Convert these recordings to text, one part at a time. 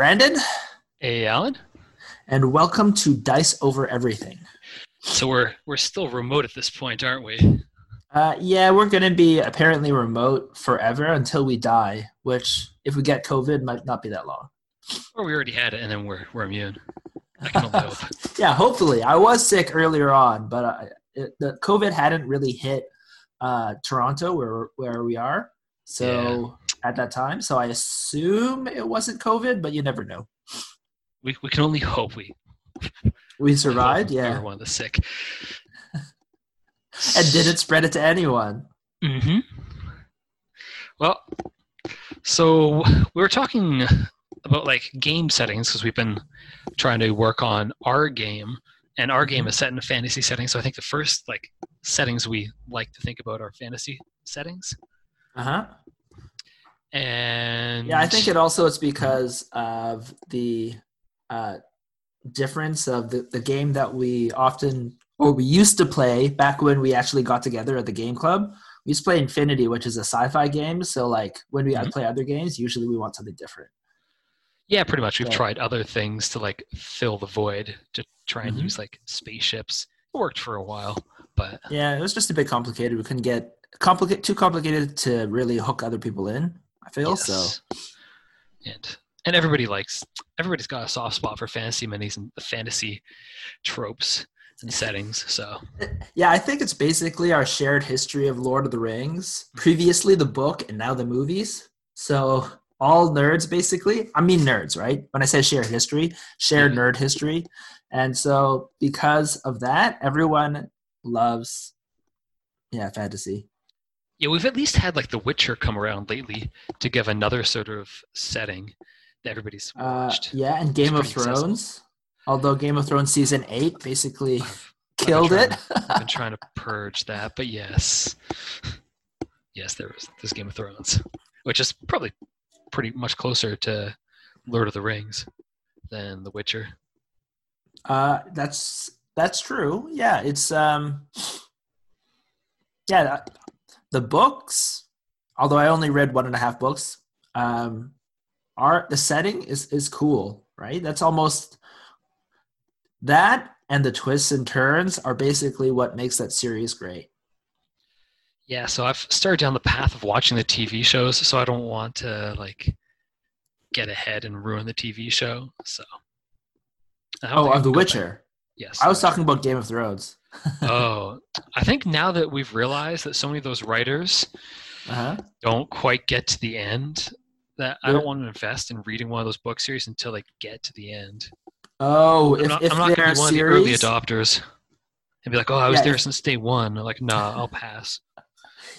Brandon, Hey, Alan. and welcome to Dice Over Everything. So we're we're still remote at this point, aren't we? Uh, yeah, we're going to be apparently remote forever until we die, which, if we get COVID, might not be that long. Or we already had it, and then we're we're immune. I can only hope. yeah, hopefully. I was sick earlier on, but uh, it, the COVID hadn't really hit uh, Toronto, where where we are. So at that time, so I assume it wasn't COVID, but you never know. We we can only hope we We survived, we yeah, one of the sick. and didn't spread it to anyone. Mm-hmm. Well, so we were talking about like game settings because we've been trying to work on our game, and our game is set in a fantasy setting. So I think the first like settings we like to think about are fantasy settings. Uh huh. And Yeah, I think it also is because of the uh, difference of the, the game that we often or we used to play back when we actually got together at the game club. We used to play Infinity, which is a sci-fi game. So like when we I Mhm. play other games, usually we want something different. Yeah, pretty much. We've Yeah. tried other things to like fill the void to try and Mhm. use like spaceships. It worked for a while, but Yeah, it was just a bit complicated. We couldn't get complicate too complicated to really hook other people in. I feel so. And and everybody likes everybody's got a soft spot for fantasy minis and the fantasy tropes and settings. So Yeah, I think it's basically our shared history of Lord of the Rings. Previously the book and now the movies. So all nerds basically. I mean nerds, right? When I say shared history, shared Mhm. nerd history. And so because of that, everyone loves yeah, fantasy. Yeah, we've at least had like The Witcher come around lately to give another sort of setting that everybody's Uh, watched. yeah, and Game of accessible. Thrones. Although Game of Thrones season 8 basically I've killed been it. I've been trying to purge that, but yes, yes, there was this Game of Thrones, which is probably pretty much closer to Lord of the Rings than The Witcher. Uh, that's that's true. Yeah, it's um, yeah, that- the books. Although I only read one and a half books, um, are the setting is is cool, right? That's almost that, and the twists and turns are basically what makes that series great. Yeah, so I've started down the path of watching the TV shows, so I don't want to like get ahead and ruin the TV show. So. Oh, of The go back- Witcher. Yes. I was talking about Game of Thrones. Oh, I think now that we've realized that so many of those writers Uh-huh. don't quite get to the end, that I don't want to invest in reading one of those book series until they get to the end. Oh, I'm if, not, if I'm not they're going to be one of the early adopters and be like, "Oh, I was Yeah, there if- since day one." I'm like, "Nah, I'll pass."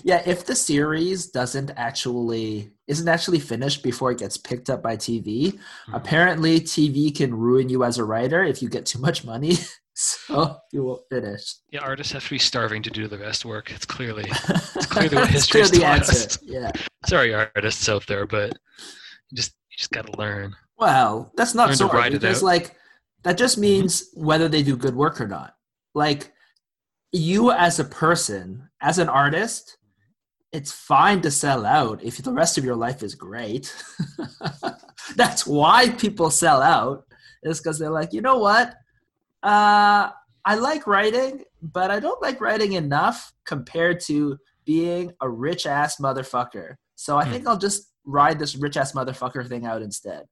Yeah, if the series doesn't actually isn't actually finished before it gets picked up by TV, Mhm. apparently TV can ruin you as a writer if you get too much money, so you won't finish. Yeah, artists have to be starving to do the best work. It's clearly It's clearly what It's history's clear the taught answer. Yeah. sorry, artists out there, but you just you just got to learn. Well, that's not Learn so hard because out. like that just mm-hmm. means whether they do good work or not. Like you as a person, as an artist, it's fine to sell out if the rest of your life is great. that's why people sell out is because they're like, you know what? Uh, I like writing, but I don't like writing enough compared to being a rich ass motherfucker. So I Hmm. think I'll just ride this rich ass motherfucker thing out instead.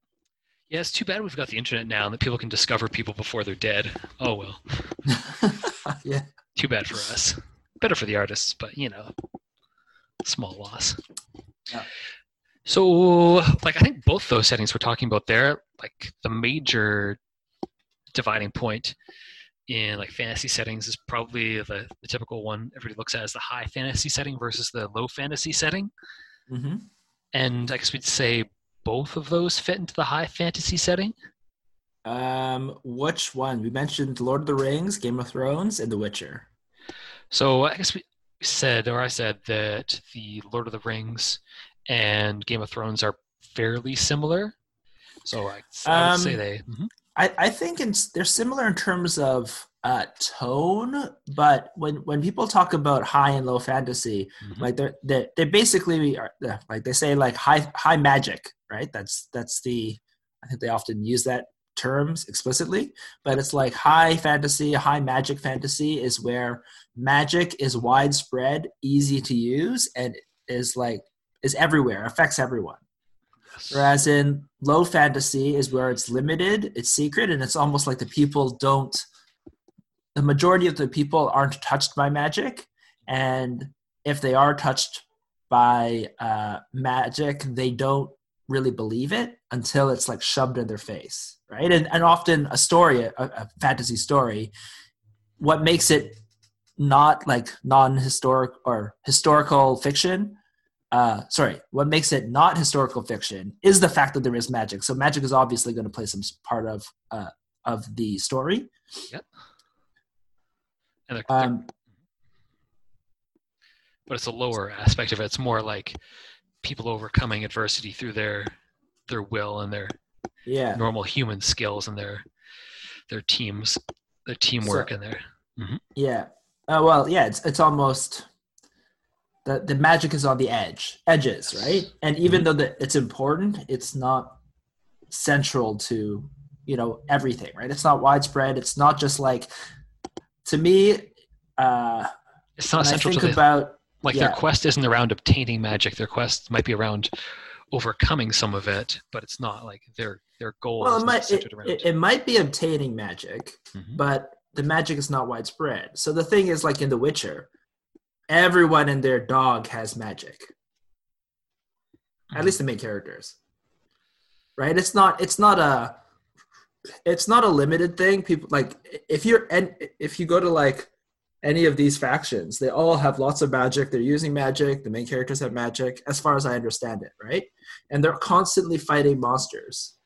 Yeah, it's too bad we've got the internet now and that people can discover people before they're dead. Oh well, yeah. too bad for us. Better for the artists, but you know, small loss. Yeah. So, like, I think both those settings we're talking about there, like the major dividing point in like fantasy settings is probably the, the typical one everybody looks at as the high fantasy setting versus the low fantasy setting. hmm And I guess we'd say both of those fit into the high fantasy setting. Um, which one? We mentioned Lord of the Rings, Game of Thrones, and The Witcher. So I guess we said, or I said, that the Lord of the Rings and Game of Thrones are fairly similar. So I, I would say Um, they. mhm. I, I think it's, they're similar in terms of uh, tone, but when when people talk about high and low fantasy, Mhm. like they're they they basically are like they say like high high magic, right? That's that's the I think they often use that terms explicitly, but it's like high fantasy, high magic fantasy is where magic is widespread, easy to use, and is like is everywhere, affects everyone. Whereas in low fantasy is where it's limited, it's secret, and it's almost like the people don't. The majority of the people aren't touched by magic, and if they are touched by uh, magic, they don't really believe it until it's like shoved in their face, right? And and often a story, a, a fantasy story, what makes it not like non-historic or historical fiction uh, sorry, what makes it not historical fiction is the fact that there is magic. So magic is obviously going to play some part of uh, of the story. And they're- they're- Um, but it's a lower aspect of it. It's more like people overcoming adversity through their their will and their yeah. normal human skills and their their teams, their teamwork So- and their Yeah. Uh, well, yeah, it's it's almost the the magic is on the edge, edges, right? And even though the, it's important, it's not central to you know everything, right? It's not widespread. It's not just like to me. Uh, it's not central think to the about like yeah. their quest isn't around obtaining magic. Their quest might be around overcoming some of it, but it's not like their their goal well, is it might it, around. it, it might be obtaining magic, Mhm. but the magic is not widespread. So the thing is, like in The Witcher, everyone and their dog has magic. At Mhm. least the main characters, right? It's not. It's not a. It's not a limited thing. People like if you're and if you go to like any of these factions, they all have lots of magic. They're using magic. The main characters have magic, as far as I understand it, right? And they're constantly fighting monsters,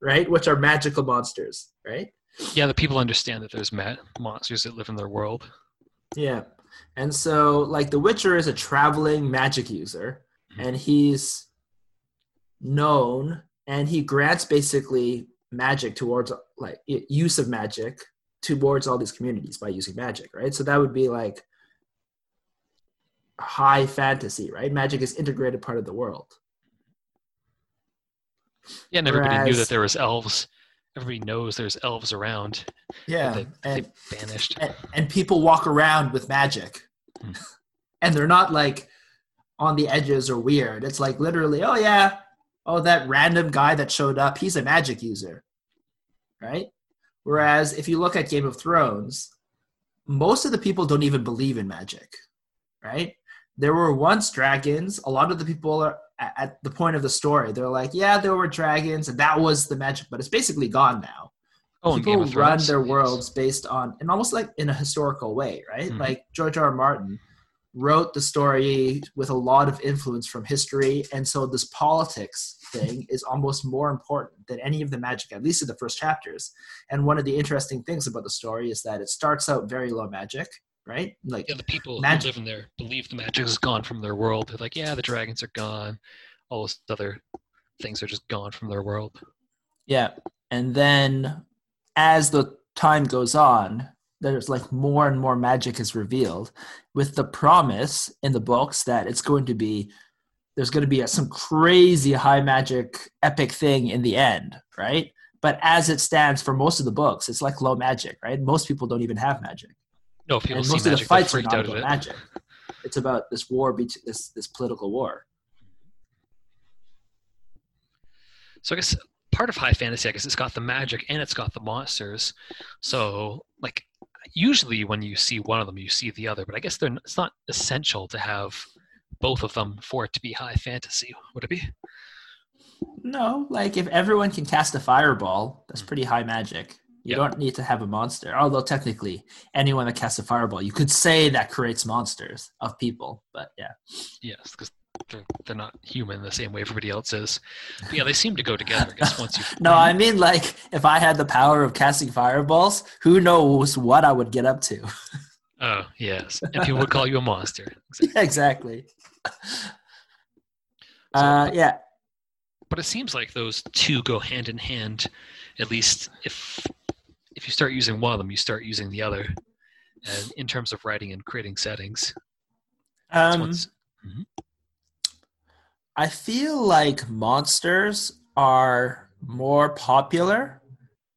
right? Which are magical monsters, right? Yeah, the people understand that there's ma- monsters that live in their world. Yeah. And so, like, The Witcher is a traveling magic user, Mhm. and he's known, and he grants basically magic towards, like, use of magic towards all these communities by using magic, right? So that would be like high fantasy, right? Magic is integrated part of the world. Yeah, and everybody knew that there was elves. Everybody knows there's elves around. Yeah. They, and, they banished. and, and people walk around with magic Hmm. and they're not like on the edges or weird it's like literally oh yeah oh that random guy that showed up he's a magic user right whereas if you look at game of thrones most of the people don't even believe in magic right there were once dragons a lot of the people are at the point of the story. They're like yeah there were dragons and that was the magic but it's basically gone now. Oh, people run their worlds based on and almost like in a historical way right? Mhm. like george r. r martin wrote the story with a lot of influence from history and so this politics thing is almost more important than any of the magic at least in the first chapters. And one of the interesting things about the story is that it starts out very low magic right like Yeah, the people Magic- who live in there believe the magic is gone from their world. They're like, yeah, the dragons are gone. All those other things are just gone from their world. Yeah. And then as the time goes on, there's like more and more magic is revealed with the promise in the books that it's going to be there's going to be a, some crazy high magic epic thing in the end, right? But as it stands for most of the books, it's like low magic, right? Most people don't even have magic. No, people and most of the fights are not out about it. magic. It's about this war, bet- this this political war. So I guess part of high fantasy, I guess it's got the magic and it's got the monsters. So like usually when you see one of them, you see the other. But I guess they're it's not essential to have both of them for it to be high fantasy. Would it be? No, like if everyone can cast a fireball, that's Mm. pretty high magic. You Yeah. don't need to have a monster. Although technically, anyone that casts a fireball, you could say that creates monsters of people. But yeah, Yes, because they're, they're not human the same way everybody else is. But yeah, they seem to go together. I guess once you no, I mean like if I had the power of casting fireballs, who knows what I would get up to? oh yes, and people would call you a monster. yeah, exactly. Uh, yeah, but it seems like those two go hand in hand at least if if you start using one of them you start using the other and in terms of writing and creating settings. Um, what's- I feel like monsters are more popular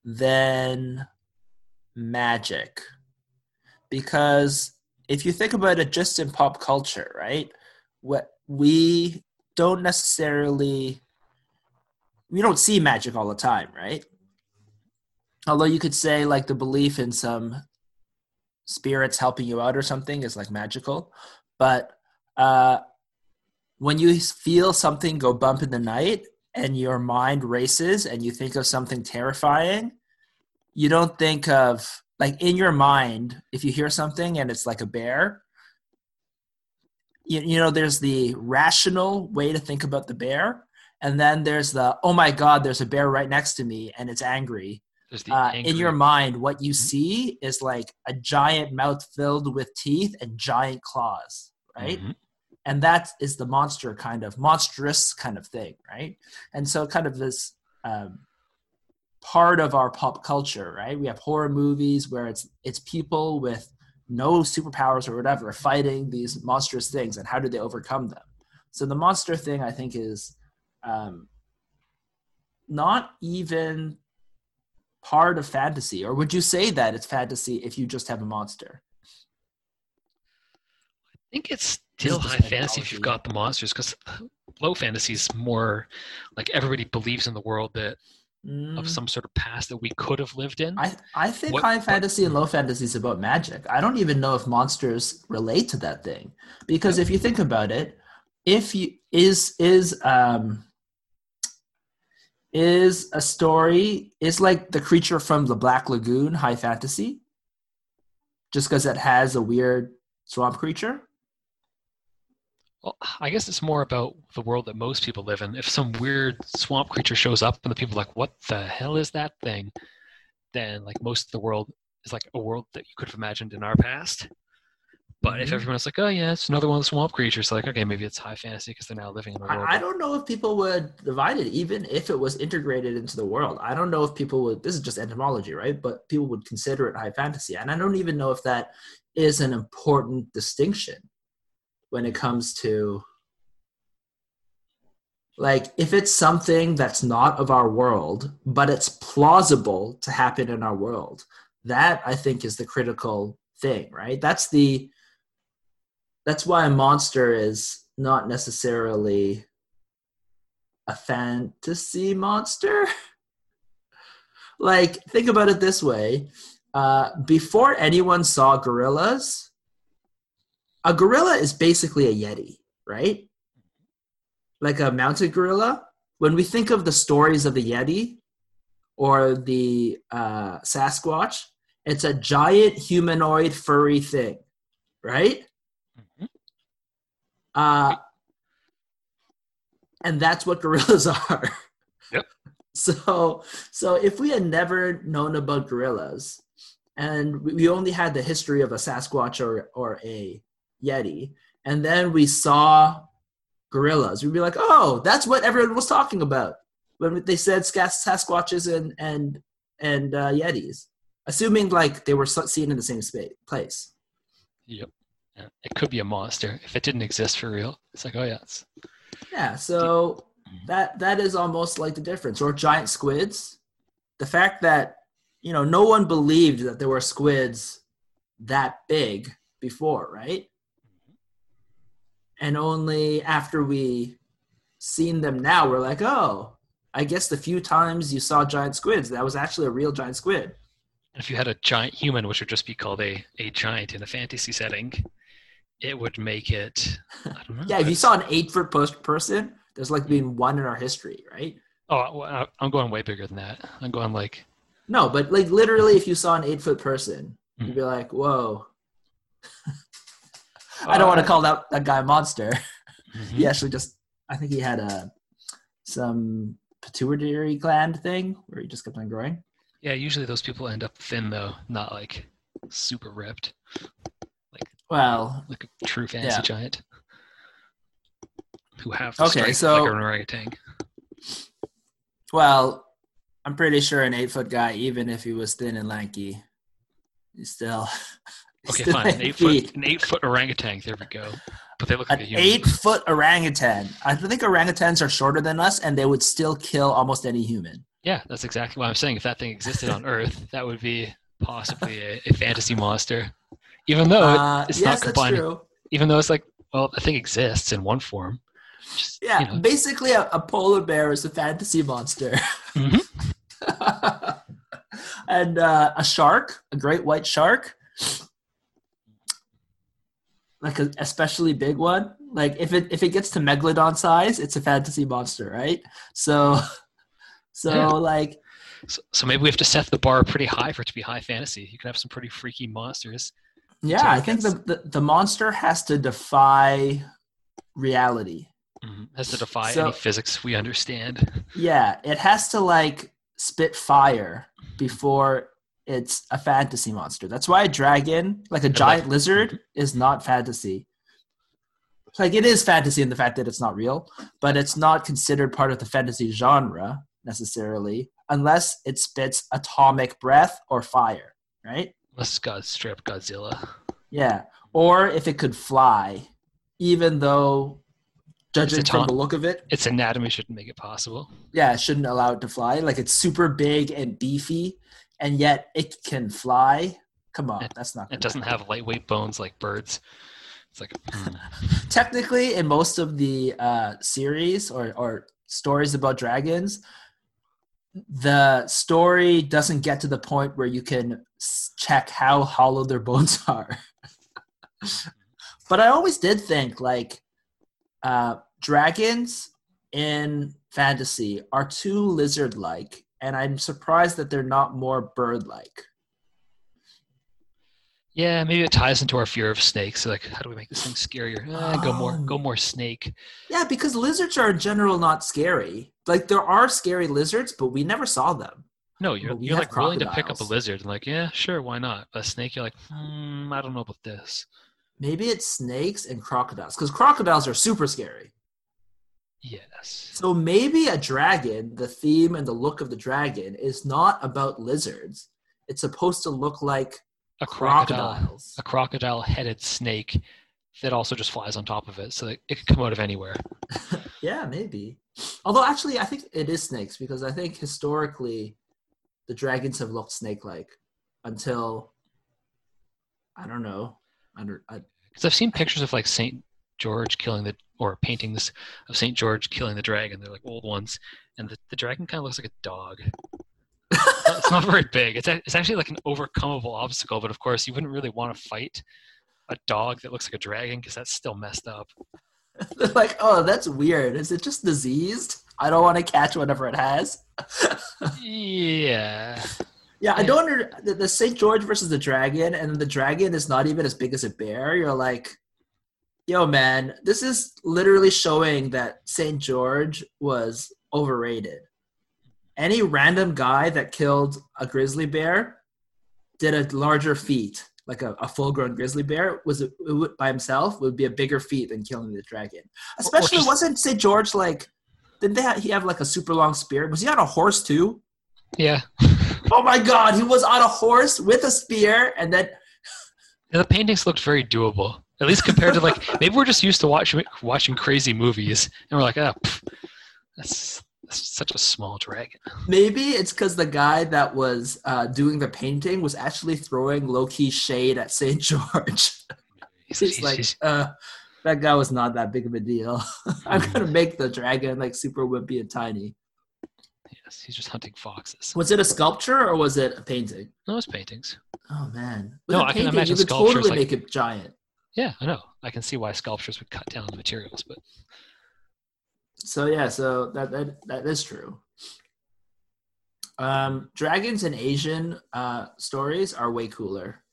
than magic. Because if you think about it just in pop culture right what we don't necessarily we don't see magic all the time right although you could say like the belief in some spirits helping you out or something is like magical. But uh when you feel something go bump in the night and your mind races and you think of something terrifying you don't think of like in your mind if you hear something and it's like a bear you, you know there's the rational way to think about the bear. And then there's the oh my god there's a bear right next to me and it's angry uh, in your mind what you see is like a giant mouth filled with teeth and giant claws right? Mhm. and that is the monster kind of monstrous kind of thing right? And so kind of this um, part of our pop culture right? We have horror movies where it's it's people with no superpowers or whatever fighting these monstrous things and how do they overcome them? So the monster thing i think is um, not even part of fantasy or would you say that it's fantasy if you just have a monster I think it's still high fantasy if you've got the monsters, because low fantasy is more like everybody believes in the world that Mm. of some sort of past that we could have lived in. I I think What- high fantasy and low fantasy is about magic. I don't even know if monsters relate to that thing because if you think about it, if you is is um is a story is like the creature from the Black Lagoon high fantasy, just because it has a weird swamp creature. Well, I guess it's more about the world that most people live in. If some weird swamp creature shows up and the people are like, "What the hell is that thing?" Then like most of the world is like a world that you could have imagined in our past. But if Mhm. everyone's like, "Oh yeah, it's another one of the swamp creatures," like, okay, maybe it's high fantasy because they're now living in a world. I, I don't know if people would divide it, even if it was integrated into the world. I don't know if people would. This is just etymology, right? But people would consider it high fantasy, and I don't even know if that is an important distinction when it comes to like if it's something that's not of our world, but it's plausible to happen in our world. That I think is the critical thing, right? That's the that's why a monster is not necessarily a fantasy monster. like, think about it this way uh, before anyone saw gorillas, a gorilla is basically a yeti, right? Like a mounted gorilla. When we think of the stories of the yeti or the uh, Sasquatch, it's a giant humanoid furry thing, right? Uh, and that's what gorillas are. Yep. So, so if we had never known about gorillas, and we- we only had the history of a Sasquatch or or a Yeti, and then we saw gorillas, we'd be like, "Oh, that's what everyone was talking about when they said Sasquatches and and and uh, Yetis," assuming like they were seen in the same space place. Yep. Yeah. It could be a monster if it didn't exist for real. It's like, oh yeah, it's Yeah, so that that is almost like the difference. Or giant squids. The fact that you know no one believed that there were squids that big before, right? And only after we seen them now, we're like, oh, I guess the few times you saw giant squids, that was actually a real giant squid. And if you had a giant human, which would just be called a, a giant in a fantasy setting, it would make it. I don't know. Yeah, if you saw an eight foot post person, there's like mm-hmm. been one in our history, right? Oh, I'm going way bigger than that. I'm going like No, but like literally, if you saw an eight foot person, you'd be mm-hmm. like, "Whoa!" I don't want to uh, call that that guy a monster. Mhm. He mm-hmm. actually just, I think he had a some pituitary gland thing where he just kept on growing. Yeah, usually those people end up thin though, not like super ripped, Well, like a true fantasy Yeah. giant who have the Okay, so- like an orangutan. well, I'm pretty sure an eight foot guy, even if he was thin and lanky, he's still Okay, still fine. An eight feet. foot, an eight foot orangutan. There we go. But they look An like a human. eight foot orangutan. I think orangutans are shorter than us, and they would still kill almost any human. Yeah, that's exactly what I'm saying. If that thing existed on Earth, that would be possibly a, a fantasy monster. Even though Uh, it's yes, not that's true. even though it's like, well, the thing exists in one form. Just, Yeah, you know, basically, a, a polar bear is a fantasy monster. Mhm. and uh, a shark, a great white shark, like a especially big one. Like if it if it gets to megalodon size, it's a fantasy monster, right? So, so Yeah. like so, so maybe we have to set the bar pretty high for it to be high fantasy. You can have some pretty freaky monsters. Yeah, I think the, the the monster has to defy reality. Mhm. Has to defy So- any physics we understand. Yeah, it has to like spit fire before it's a fantasy monster. That's why a dragon, like a giant lizard, is not fantasy. Like it is fantasy in the fact that it's not real, but it's not considered part of the fantasy genre necessarily unless it spits atomic breath or fire, right? Let's God strip Godzilla. Yeah. Or if it could fly, even though judging from the look of it, Its anatomy shouldn't make it possible. yeah, it shouldn't allow it to fly. Like it's super big and beefy, and yet it can fly. Come on, It- that's not. It doesn't happen. have lightweight bones like birds. It's like, hmm. Technically, in most of the uh, series or or stories about dragons, the story doesn't get to the point where you can check how hollow their bones are. but I always did think like uh, dragons in fantasy are too lizard-like, and I'm surprised that they're not more bird-like. Yeah, maybe it ties into our fear of snakes. So like, how do we make this thing scarier? Eh, go more, Oh. go more snake. Yeah, because lizards are in general not scary. Like there are scary lizards, but we never saw them. No, you're, you're like willing to pick up a lizard and like, yeah, sure, why not? A snake, you're like, hmm, I don't know about this. Maybe it's snakes and crocodiles, because crocodiles are super scary. Yes. So maybe a dragon, the theme and the look of the dragon is not about lizards. It's supposed to look like A crocodile, a crocodile-headed snake that also just flies on top of it, so that it can come out of anywhere. Yeah, maybe. Although actually, I think it is snakes because I think historically, the dragons have looked snake-like until I don't know. I don't, Because I've seen pictures of like Saint George killing the or paintings of Saint George killing the dragon. They're like old ones, and the, the dragon kind of looks like a dog. It's not very big. It's a, it's actually like an overcomable obstacle, but of course you wouldn't really want to fight a dog that looks like a dragon because that's still messed up. They're like, oh, that's weird. Is it just diseased? I don't want to catch whatever it has. Yeah. Yeah, I don't under the, the St. George versus the dragon, and the dragon is not even as big as a bear. You're like, yo, man, this is literally showing that St. George was overrated. Any random guy that killed a grizzly bear did a larger feat, like a, a full-grown grizzly bear, was it would, by himself would be a bigger feat than killing the dragon. Especially, just- wasn't St. George like? Didn't they have, he have like a super long spear? Was he on a horse too? Yeah. Oh my god, he was on a horse with a spear, and then Yeah, The paintings looked very doable, at least compared to like maybe we're just used to watching watching crazy movies, and we're like, ah, pff, that's, that's such a small dragon. maybe it's because the guy that was uh, doing the painting was actually throwing low key shade at St. George. He's, He's like, he's- uh, that guy was not that big of a deal. I'm gonna make the dragon like super wimpy and tiny. yes, he's just hunting foxes. Was it a sculpture or was it a painting? No, it's paintings. Oh man, with No, I can painting, imagine you could sculptures totally like- make it giant. Yeah, I know. I can see why sculptures would cut down the materials, but So yeah, so that that that is true. Um, dragons in Asian uh, stories are way cooler.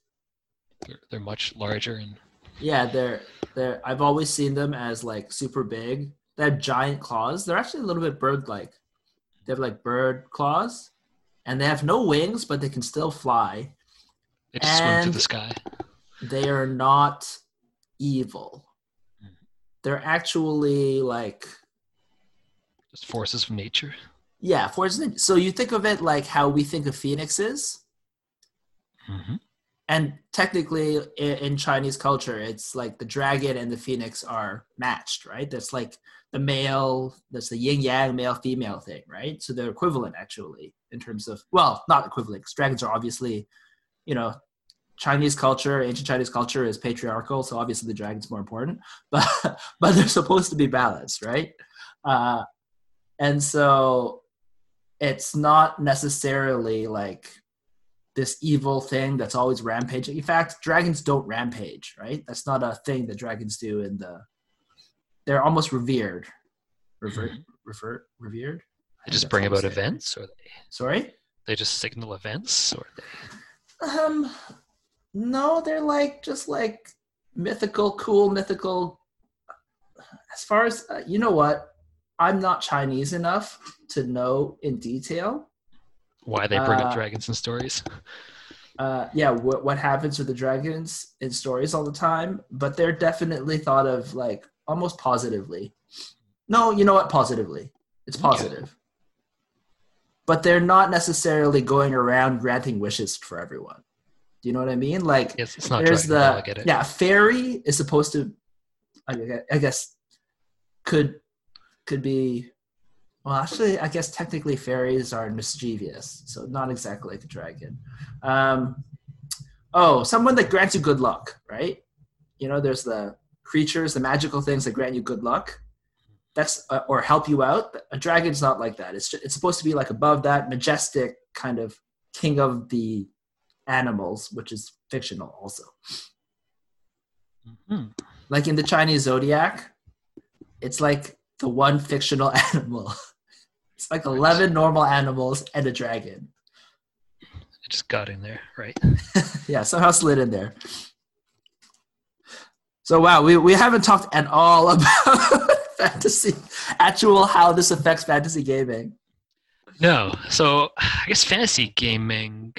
they're, they're much larger and Yeah, they're they're. I've always seen them as like super big. They have giant claws. They're actually a little bit bird-like. They have like bird claws, and they have no wings, but they can still fly. they just swim through the sky. They are not evil. Mhm. They're actually like Just forces of nature. yeah. For instance, so you think of it like how we think of phoenixes. hmm and technically in, in Chinese culture, it's like the dragon and the phoenix are matched, right? That's like the male, that's the yin yang male female thing, right? So they're equivalent actually in terms of well, not equivalent. Because dragons are obviously, you know, Chinese culture, ancient Chinese culture is patriarchal, so obviously the dragon's more important. But but they're supposed to be balanced, right? Uh, and so it's not necessarily like this evil thing that's always rampaging. In fact, dragons don't rampage, right? That's not a thing that dragons do in the. They're almost revered, revert, Mhm. revert, revered. They just bring about events, or they Sorry. they just signal events, or they Um, no, they're like just like mythical, cool, mythical. As far as uh, you know, what I'm not Chinese enough to know in detail. why they bring Uh, up dragons in stories. Uh, yeah, what what happens with the dragons in stories all the time, but they're definitely thought of like almost positively. No, you know what? Positively, it's Okay. positive. But they're not necessarily going around granting wishes for everyone. Do you know what I mean? Like, Yes, it's not there's Dragon Ball. I the yeah fairy is supposed to I guess could could be well actually I guess technically fairies are mischievous so not exactly like a dragon. Um oh someone that grants you good luck right? You know there's the creatures the magical things that grant you good luck. That's uh, or help you out. A dragon's not like that. It's ju- it's supposed to be like above that majestic kind of king of the animals which is fictional also. Mhm. like in the Chinese zodiac, it's like the one fictional animal. It's like 11 normal animals and a dragon. It just got in there, right? yeah, somehow slid in there. So wow, we, we haven't talked at all about fantasy, actual how this affects fantasy gaming. No. So I guess fantasy gaming,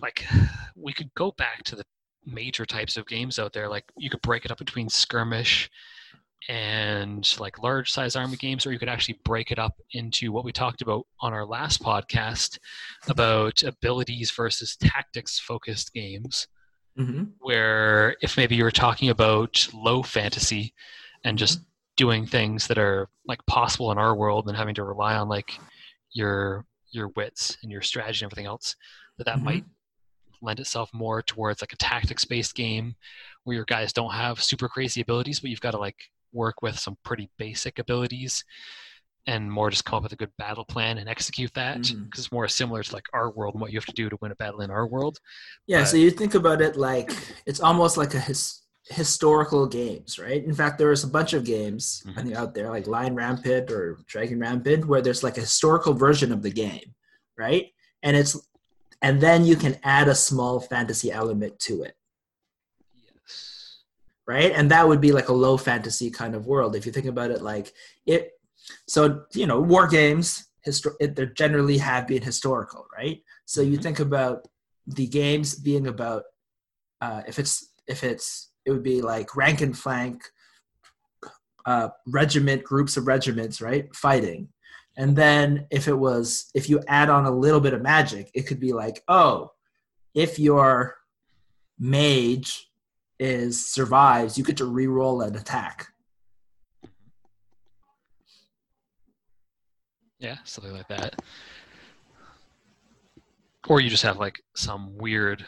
like we could go back to the major types of games out there. Like you could break it up between skirmish and like large size army games, or you could actually break it up into what we talked about on our last podcast about abilities versus tactics focused games. Mm-hmm. where if maybe you were talking about low fantasy and just doing things that are like possible in our world and having to rely on like your your wits and your strategy and everything else that that Mhm. might lend itself more towards like a tactics based game where your guys don't have super crazy abilities but you've got to like work with some pretty basic abilities and more just come up with a good battle plan and execute that because Mhm. it's more similar to like our world and what you have to do to win a battle in our world Yeah, But- so you think about it like it's almost like a his, historical games, right? In fact, there's a bunch of games I Mhm. think out there like Lion Rampant or Dragon Rampant where there's like a historical version of the game, right? And it's and then you can add a small fantasy element to it, right? And that would be like a low fantasy kind of world if you think about it like it so you know, war games histo- it, they generally have been historical, right? So you Mhm. think about the games being about uh, if it's if it's it would be like rank and flank uh, regiment groups of regiments right fighting and then if it was if you add on a little bit of magic it could be like oh if your mage is survives you get to re-roll an attack Yeah, something like that. Or you just have like some weird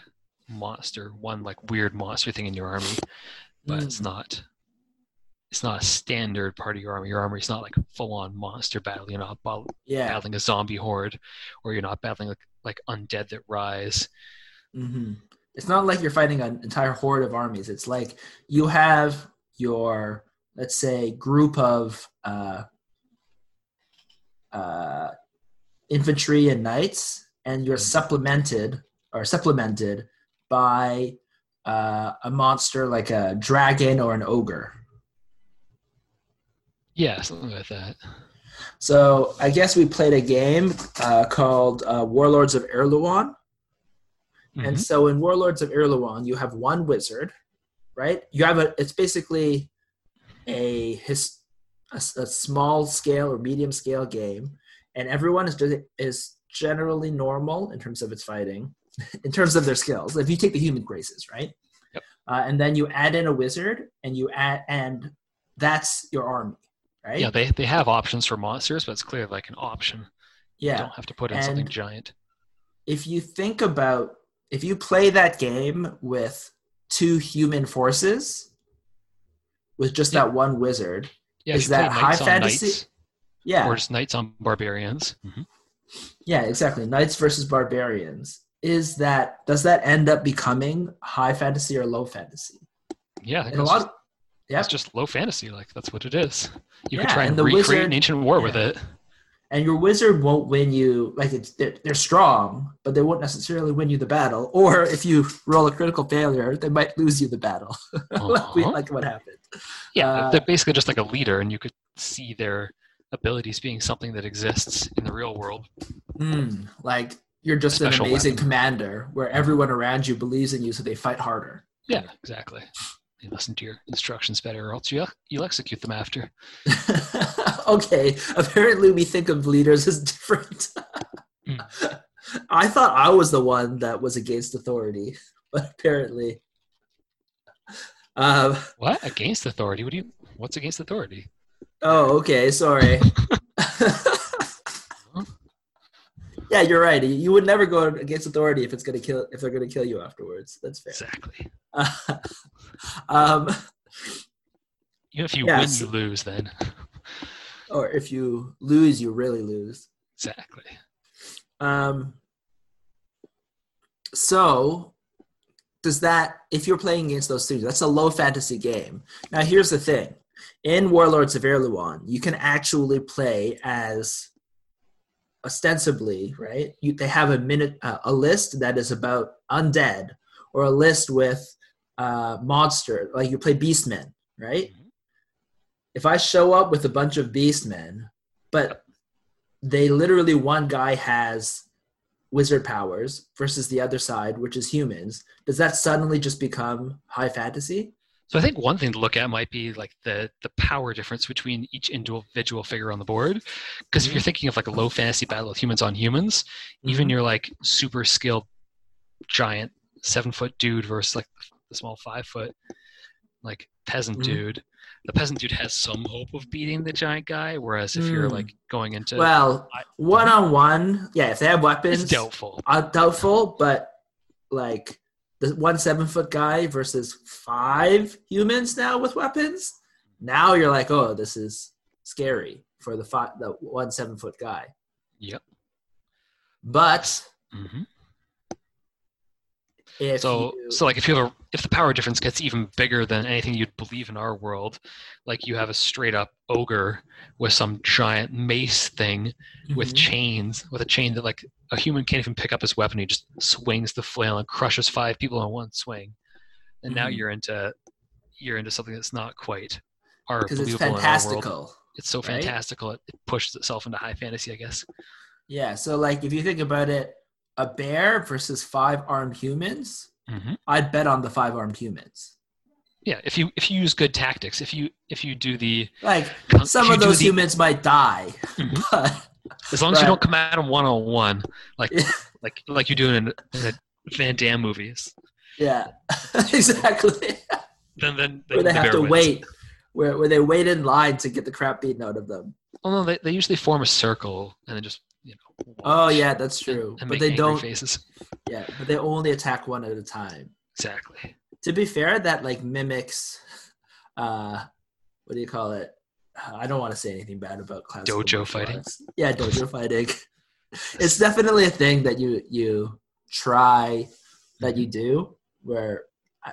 monster, one like weird monster thing in your army, but it's Mm. not. It's not a standard part of your army. Your army is not like full on monster battle. You're not yeah battling a zombie horde, or you're not battling like like undead that rise. hmm It's not like you're fighting an entire horde of armies. It's like you have your, let's say, group of uh, uh, infantry and knights, and you're Mhm. supplemented or supplemented by uh, a monster like a dragon or an ogre. Yeah, something like that. So I guess we played a game uh, called uh, Warlords of Erehwon. And Mhm. so in Warlords of Erehwon, you have one wizard, right? You have a. It's basically a his a, a small scale or medium scale game, and everyone is just, is generally normal in terms of its fighting. in terms of their skills. If you take the human graces, right? Yep. Uh, and then you add in a wizard, and you add, and that's your army, right? Yeah, they they have options for monsters, but it's clear like an option. yeah. You don't have to put in something giant. if you think about if you play that game with two human forces with just Yeah. that one wizard Yeah, is if you play that high fantasy? knights, yeah or just knights on barbarians. Mhm. yeah exactly knights versus barbarians is that does that end up becoming high fantasy or low fantasy Yeah, I and a lot just, of, yeah that's just low fantasy. Like that's what it is. You could try and, and the recreate wizard- an ancient war with it. And your wizard won't win you like it's they're, they're strong but they won't necessarily win you the battle or if you roll a critical failure they might lose you the battle like, we, like what happened Yeah, Uh, they're basically just like a leader, and you could see their abilities being something that exists in the real world. Mm, like you're just an amazing weapon. commander where everyone around you believes in you, so they fight harder. Yeah, exactly. You listen to your instructions better, or else you you'll execute them after. okay, apparently we think of leaders as different. Hmm. I thought I was the one that was against authority, but apparently. Um, What against authority? What do you? What's against authority? oh, okay, sorry. yeah, you're right. You would never go against authority if it's gonna kill if they're gonna kill you afterwards. That's fair. Exactly. um, You know, if you Yeah, win, so- you lose. Then or if you lose, you really lose. exactly. Um, so, does that, if you're playing against those two, that's a low fantasy game. Now, here's the thing in Warlords of Erehwon, you can actually play as ostensibly, right? You, they have a minute, uh, a list that is about undead, or a list with uh, monster, like you play beastmen, right? If I show up with a bunch of beastmen, but they literally one guy has wizard powers versus the other side, which is humans, does that suddenly just become high fantasy? So I think one thing to look at might be like the the power difference between each individual figure on the board. Because if you're thinking of like a low fantasy battle of humans on humans, even Mhm. your like super skilled giant seven foot dude versus like the small five foot like peasant Mhm. dude, the peasant dude has some hope of beating the giant guy. Whereas if you're Mm. like going into well, one on one, yeah, if they have weapons, it's doubtful. uh, doubtful, but like the one seven foot guy versus five humans now with weapons, now you're like, oh, this is scary for the five, the one seven foot guy. Yep. But hmm if So you, so like if you have a if the power difference gets even bigger than anything you'd believe in our world, like you have a straight up ogre with some giant mace thing with Mhm. chains with a chain that like a human can't even pick up his weapon. He just swings the flail and crushes five people in one swing. And now Mhm. you're into you're into something that's not quite our because it's believable in our world. fantastical. It's so right? fantastical it, it pushes itself into high fantasy, I guess. Yeah, so like if you think about it, a bear versus five armed humans, hmm I'd bet on the five armed humans. Yeah, if you if you use good tactics, if you if you do the Like some of those the- humans might die, Mhm. but As long as you don't come at them one on one, like like like you do in, in the Van Damme movies, yeah, exactly. then then where they the have to wins. wait, where where they wait in line to get the crap beaten out of them. Well, no, they, they usually form a circle and then just. Oh yeah, that's true. But they don't. faces. Yeah, but they only attack one at a time. Exactly. To be fair, that like mimics, uh, what do you call it? I don't want to say anything bad about classical Dojo fighting? arts. Yeah, dojo fighting. It's definitely a thing that you you try that you do where I,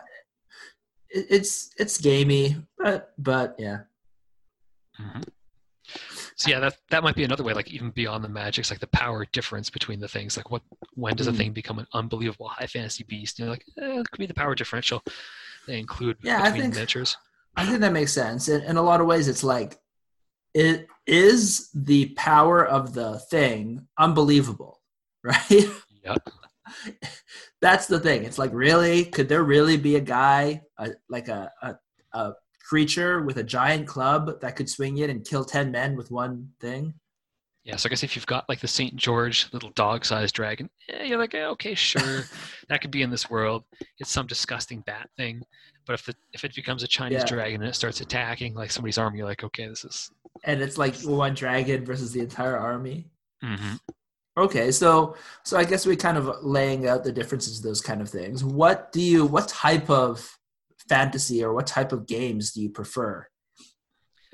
it's it's gamey, but but yeah. hmm So yeah, that that might be another way. Like even beyond the magics, like the power difference between the things. Like what when does a Mm. thing become an unbelievable high fantasy beast? You know, like eh, it could be the power differential they include Yeah, I between think- miniatures. I think that makes sense. In, in a lot of ways, it's like it is the power of the thing unbelievable, right? Yep. That's the thing. It's like, really, could there really be a guy, a, like a, a a creature with a giant club that could swing it and kill ten men with one thing? Yeah, so I guess if you've got like the St. George little dog-sized dragon, yeah, you're like, eh, okay, sure, that could be in this world. It's some disgusting bat thing. But if the if it becomes a Chinese Yeah. dragon and it starts attacking like somebody's army, you're like, okay, this is. And it's like one dragon versus the entire army. hmm Okay, so so I guess we're kind of laying out the differences of those kind of things. What do you what type of fantasy or what type of games do you prefer?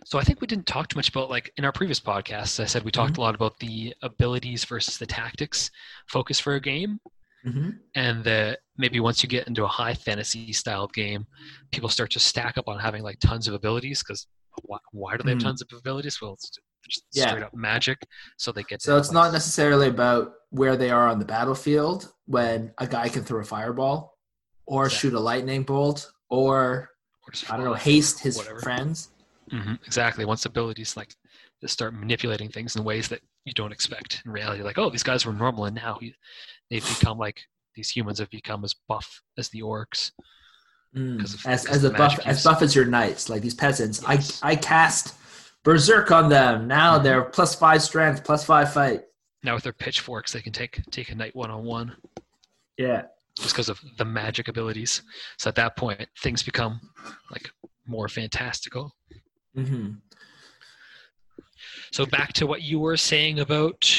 So I think we didn't talk too much about like in our previous podcasts. I said we talked a lot about the abilities versus the tactics focus for a game, Mm-hmm. and the maybe once you get into a high fantasy styled game, people start to stack up on having like tons of abilities because why, why do they have Mhm. tons of abilities? Well, it's just Yeah. straight up magic, so they get. So it's like, not necessarily about where they are on the battlefield when a guy can throw a fireball or Exactly. shoot a lightning bolt or or I don't know haste his whatever. friends. hmm exactly. Once abilities like to start manipulating things in ways that you don't expect in reality, like oh, these guys were normal, and now he, they've become like these humans have become as buff as the orcs. Mm. of- As as a buff magic as buff as your knights, like these peasants. Yes. I I cast berserk on them. Now Mhm. they're plus five strength, plus five fight. Now with their pitchforks, they can take take a knight one on one. Yeah. Just because of the magic abilities. So at that point, things become like more fantastical. hmm So back to what you were saying about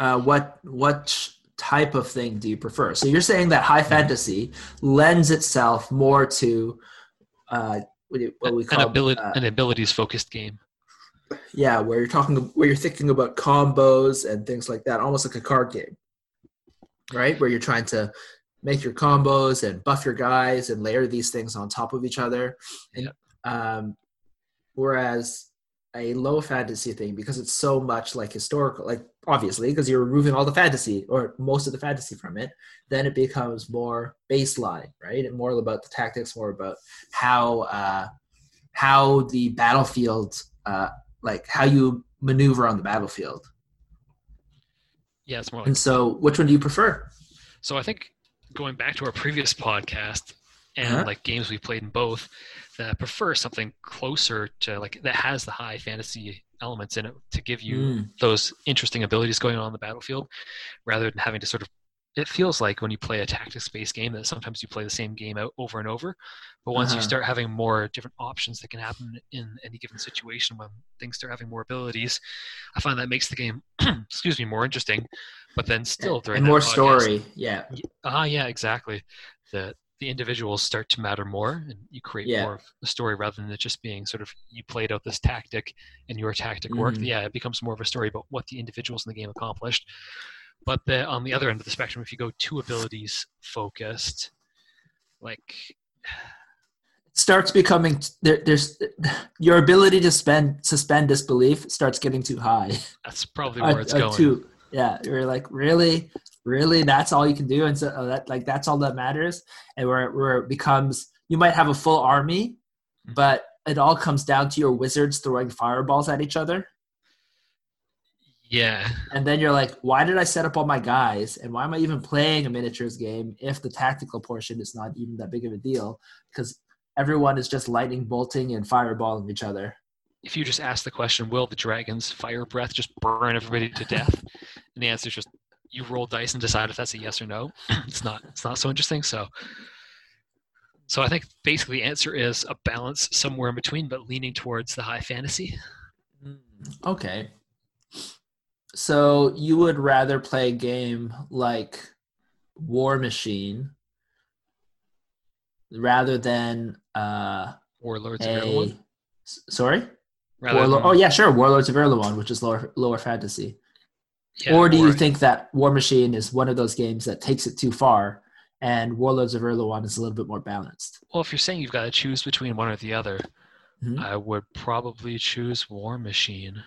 Uh, what what type of thing do you prefer? So you're saying that high fantasy lends itself more to uh, what, do what we an call ability, uh, an abilities focused game. yeah, where you're talking where you're thinking about combos and things like that, almost like a card game, right? Where you're trying to make your combos and buff your guys and layer these things on top of each other. And, um, whereas a low fantasy thing, because it's so much like historical, like obviously because you're removing all the fantasy or most of the fantasy from it, then it becomes more baseline, right? And more about the tactics, more about how uh, how the battlefield, uh, like how you maneuver on the battlefield. Yeah, it's more like And so, which one do you prefer? so. I think going back to our previous podcast and Uh-huh. like games we played in both, that I prefer something closer to like that has the high fantasy elements in it to give you Mm. those interesting abilities going on on the battlefield rather than having to sort of it feels like when you play a tactics based game that sometimes you play the same game out over and over but once you Uh-huh. start having more different options that can happen in any given situation when things start having more abilities i find that makes the game excuse me more interesting but then still during and more podcast- story. Yeah. ah yeah exactly the the individuals start to matter more and you create Yeah. more of a story rather than it just being sort of you played out this tactic and your tactic worked Mhm. yeah it becomes more of a story about what the individuals in the game accomplished but the, on the other end of the spectrum if you go two abilities focused like starts becoming there, there's your ability to spend suspend disbelief starts getting too high. that's probably where it's uh, going too- yeah, you're like really, really. That's all you can do, and so uh, that like that's all that matters. And where where it becomes, you might have a full army, Mhm. but it all comes down to your wizards throwing fireballs at each other. Yeah And then you're like, why did I set up all my guys? And why am I even playing a miniatures game if the tactical portion is not even that big of a deal? Because everyone is just lightning bolting and fireballing each other. if you just ask the question will the dragon's fire breath just burn everybody to death and the answer is just you roll dice and decide if that's a yes or no it's not it's not so interesting so so i think basically the answer is a balance somewhere in between but leaning towards the high fantasy Okay. So you would rather play a game like War Machine rather than uh, warlords of a Erehwon, S- sorry? Warlord, oh yeah sure Warlords of Erehwon which is lower lower fantasy. Yeah, or do you think that War Machine is one of those games that takes it too far and Warlords of Erehwon is a little bit more balanced? Well if you're saying you've got to choose between one or the other Mhm. i would probably choose war machine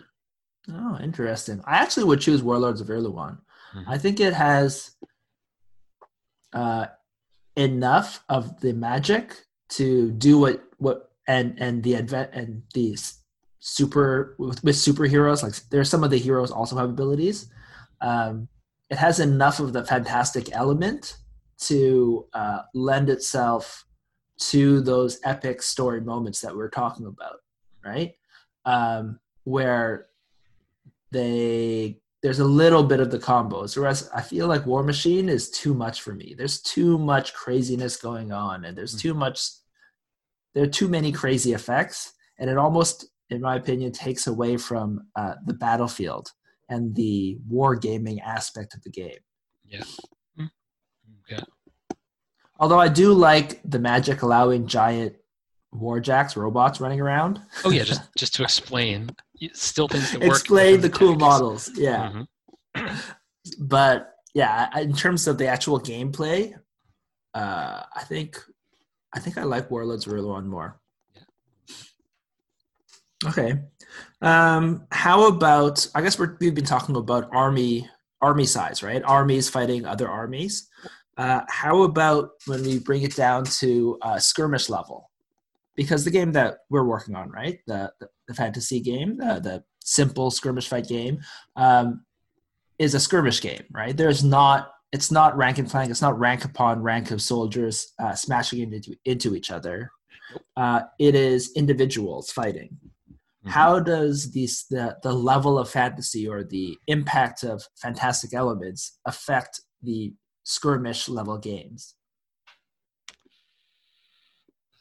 Oh, interesting. I actually would choose Warlords of Erehwon. Mhm. I think it has uh, enough of the magic to do what what and and the advent and these super with, with superheroes. Like there's some of the heroes also have abilities. Um, it has enough of the fantastic element to uh, lend itself to those epic story moments that we're talking about, right? Um, where they there's a little bit of the combos whereas i feel like war machine is too much for me there's too much craziness going on and there's too much there are too many crazy effects and it almost in my opinion takes away from uh, the battlefield and the war gaming aspect of the game Yeah. Hmm. Yeah. although i do like the magic allowing giant warjacks robots running around Oh yeah, just just to explain, still things that work. explain the cool models yeah. Mhm. but yeah in terms of the actual gameplay uh i think i think i like warlords one more. Okay. Um how about i guess we're, we've been talking about army army size right? Armies fighting other armies. Uh how about when we bring it down to uh skirmish level? Because the game that we're working on right? The the, the fantasy game the, the simple skirmish fight game um is a skirmish game, right? There's not it's not rank and flank. It's not rank upon rank of soldiers uh, smashing into into each other. Uh, it is individuals fighting. Mhm. How does these the the level of fantasy or the impact of fantastic elements affect the skirmish level games?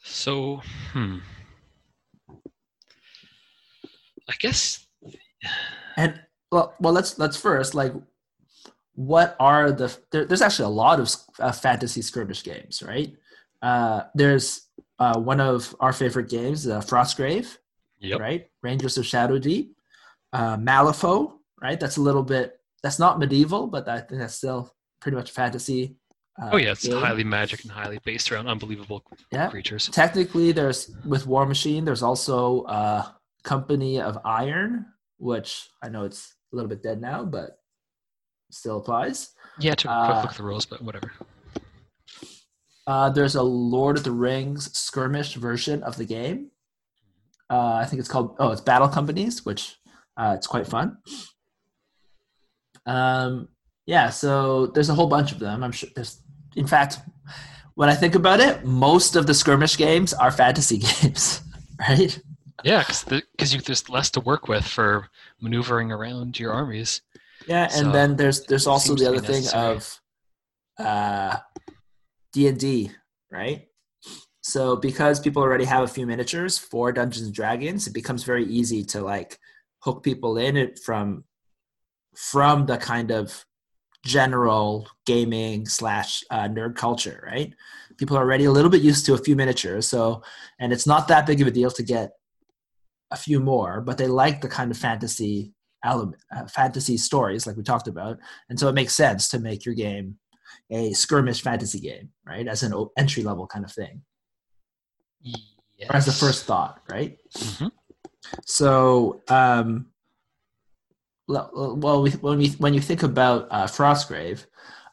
So, hmm. I guess And well, well, let's let's first like, what are the? There, there's actually a lot of uh, fantasy skirmish games, right? Uh, there's uh, one of our favorite games, uh, Frostgrave, Yep. right? Rangers of Shadow Deep, uh, Malifaux, right? That's a little bit. That's not medieval, but I think that's still pretty much fantasy. Uh, Oh yeah, it's game. highly magic and highly based around unbelievable Yeah. creatures. Technically, there's with War Machine. There's also uh, Company of Iron, which I know it's a little bit dead now, but still applies. Yeah, to Uh, look the rules, but whatever. Uh, there's a Lord of the Rings skirmish version of the game. Uh, I think it's called oh, it's Battle Companies, which uh, it's quite fun. Um, yeah, so there's a whole bunch of them. I'm sure there's, in fact, when I think about it, most of the skirmish games are fantasy games, right? Yeah, because you there's less to work with for maneuvering around your armies. Yeah, and So, then there's there's also the other thing necessary. of uh D and D, right? So because people already have a few miniatures for Dungeons and Dragons, it becomes very easy to like hook people in it from from the kind of general gaming slash uh, nerd culture, right? People are already a little bit used to a few miniatures, so and it's not that big of a deal to get a few more, but they like the kind of fantasy element, uh, fantasy stories like we talked about, and so it makes sense to make your game a skirmish fantasy game, right? As an entry level kind of thing, Yes. or as the first thought, right? Mhm. So, um, well, well, we, when we when you think about uh, Frostgrave,